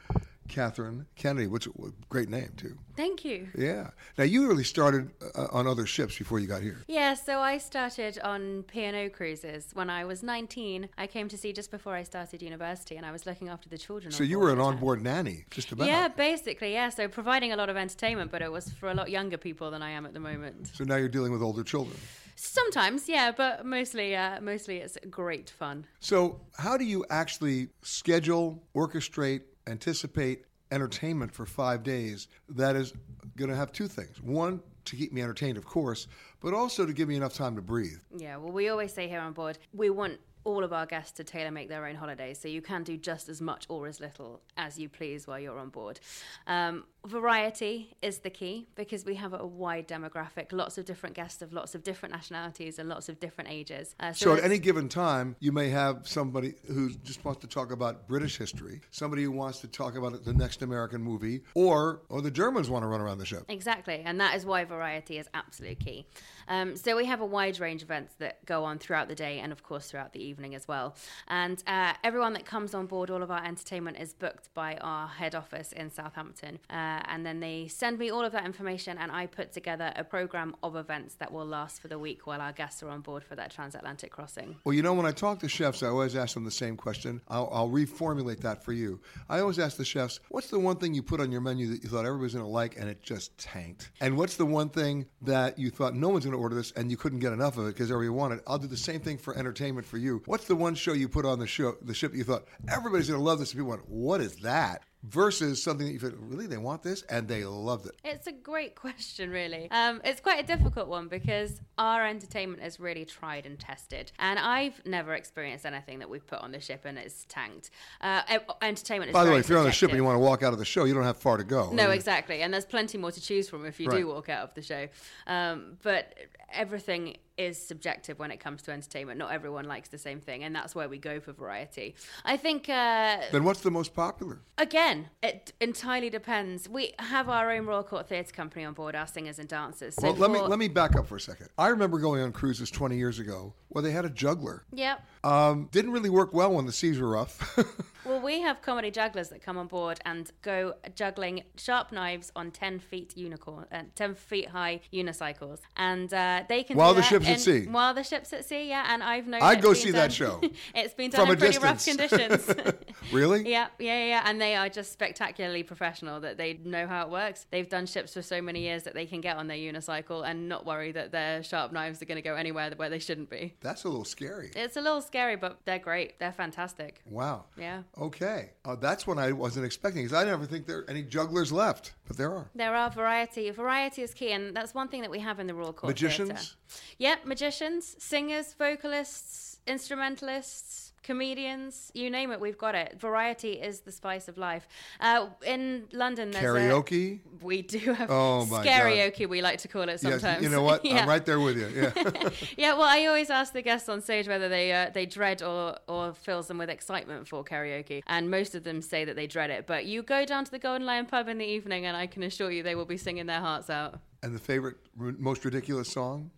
Catherine Kennedy, which is a great name too. Thank you. Yeah. Now you really started uh, on other ships before you got here. Yeah. So I started on P&O cruises when I was 19. I came to sea just before I started university, and I was looking after the children. So you were an onboard nanny, just about. Yeah, basically. Yeah. So providing a lot of entertainment, but it was for a lot younger people than I am at the moment. So now you're dealing with older children. Sometimes, yeah, but mostly, uh, mostly it's great fun. So, how do you actually schedule, orchestrate, anticipate entertainment for five days that is going to have two things. One, to keep me entertained, of course, but also to give me enough time to breathe. Yeah, well, we always say here on board, we want all of our guests to tailor make their own holidays. So you can do just as much or as little as you please while you're on board. Um, variety is the key because we have a wide demographic, lots of different guests of lots of different nationalities and lots of different ages. Uh, so, so at any given time, you may have somebody who just wants to talk about British history, somebody who wants to talk about the next American movie, or or the Germans want to run around the ship. Exactly, and that is why variety is absolute key. Um, so we have a wide range of events that go on throughout the day and of course throughout the evening as well. And uh, everyone that comes on board, all of our entertainment is booked by our head office in Southampton. Uh, and then they send me all of that information, and I put together a program of events that will last for the week while our guests are on board for that transatlantic crossing. Well, you know, when I talk to chefs, I always ask them the same question. I'll, I'll reformulate that for you. I always ask the chefs, "What's the one thing you put on your menu that you thought everybody's going to like, and it just tanked? And what's the one thing that you thought no one's going to order this, and you couldn't get enough of it because everybody wanted? it?" I'll do the same thing for entertainment for you. What's the one show you put on the show, the ship that you thought everybody's going to love this? And people went, "What is that?" Versus something that you feel really they want this? And they loved it. It's a great question really. Um, it's quite a difficult one because our entertainment is really tried and tested. And i've never experienced anything that we've put on the ship and it's tanked. Uh, entertainment is by the way if you're on the ship and you want to walk out of the show you don't have far to go no exactly. And there's plenty more to choose from if you right. do walk out of the show. Um, but everything is subjective when it comes to entertainment. Not everyone likes the same thing, and that's where we go for variety. I think. Uh, then what's the most popular? Again, it entirely depends. We have our own Royal Court Theatre Company on board, our singers and dancers. So well, let me let me back up for a second. I remember going on cruises 20 years ago where they had a juggler. Yep. Um, didn't really work well when the seas were rough. well, we have comedy jugglers that come on board and go juggling sharp knives on 10 feet unicorn, uh, 10 feet high unicycles, and uh, they can while the ship's at sea. While the ship's at sea, yeah. And I've known. I'd go see done, that show. it's been done in pretty distance. rough conditions. really? Yeah, yeah, yeah. And they are just spectacularly professional. That they know how it works. They've done ships for so many years that they can get on their unicycle and not worry that their sharp knives are going to go anywhere where they shouldn't be. That's a little scary. It's a little scary, but they're great. They're fantastic. Wow. Yeah. Okay. Uh, that's what I wasn't expecting because I never think there are any jugglers left, but there are. There are variety. Variety is key, and that's one thing that we have in the Royal Court Magicians. Theatre. Yep, magicians, singers, vocalists, instrumentalists comedians, you name it, we've got it. Variety is the spice of life. Uh, in London, there's karaoke. A, we do have oh my karaoke. We like to call it sometimes. Yes, you know what? yeah. I'm right there with you. Yeah. yeah. Well, I always ask the guests on stage whether they uh, they dread or or fills them with excitement for karaoke, and most of them say that they dread it. But you go down to the Golden Lion pub in the evening, and I can assure you they will be singing their hearts out. And the favorite, most ridiculous song?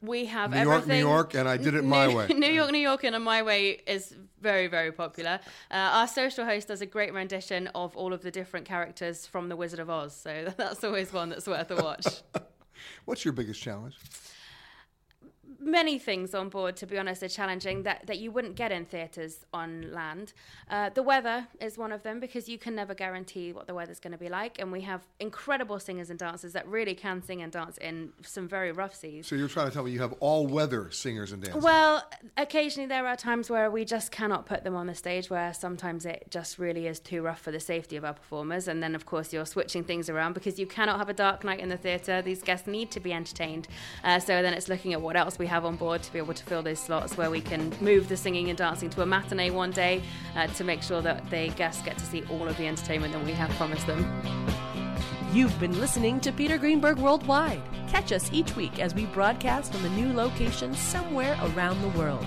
We have New York, everything. New York, and I did it my New, way. New York, New York, and my way is very, very popular. Uh, our social host does a great rendition of all of the different characters from The Wizard of Oz, so that's always one that's worth a watch. What's your biggest challenge? Many things on board, to be honest, are challenging that, that you wouldn't get in theatres on land. Uh, the weather is one of them because you can never guarantee what the weather's going to be like. And we have incredible singers and dancers that really can sing and dance in some very rough seas. So you're trying to tell me you have all weather singers and dancers? Well, occasionally there are times where we just cannot put them on the stage where sometimes it just really is too rough for the safety of our performers. And then, of course, you're switching things around because you cannot have a dark night in the theatre. These guests need to be entertained. Uh, so then it's looking at what else we have have on board to be able to fill those slots where we can move the singing and dancing to a matinee one day uh, to make sure that the guests get to see all of the entertainment that we have promised them. You've been listening to Peter Greenberg Worldwide. Catch us each week as we broadcast from a new location somewhere around the world.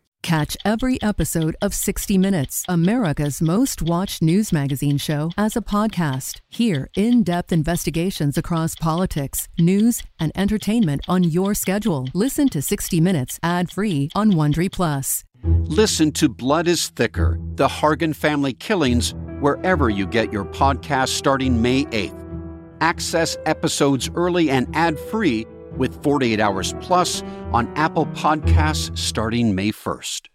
Catch every episode of 60 Minutes, America's most watched news magazine show, as a podcast. Hear in depth investigations across politics, news, and entertainment on your schedule. Listen to 60 Minutes ad free on Wondery Plus. Listen to Blood is Thicker The Hargan Family Killings wherever you get your podcast starting May 8th. Access episodes early and ad free with 48 Hours Plus on Apple Podcasts starting May 1st.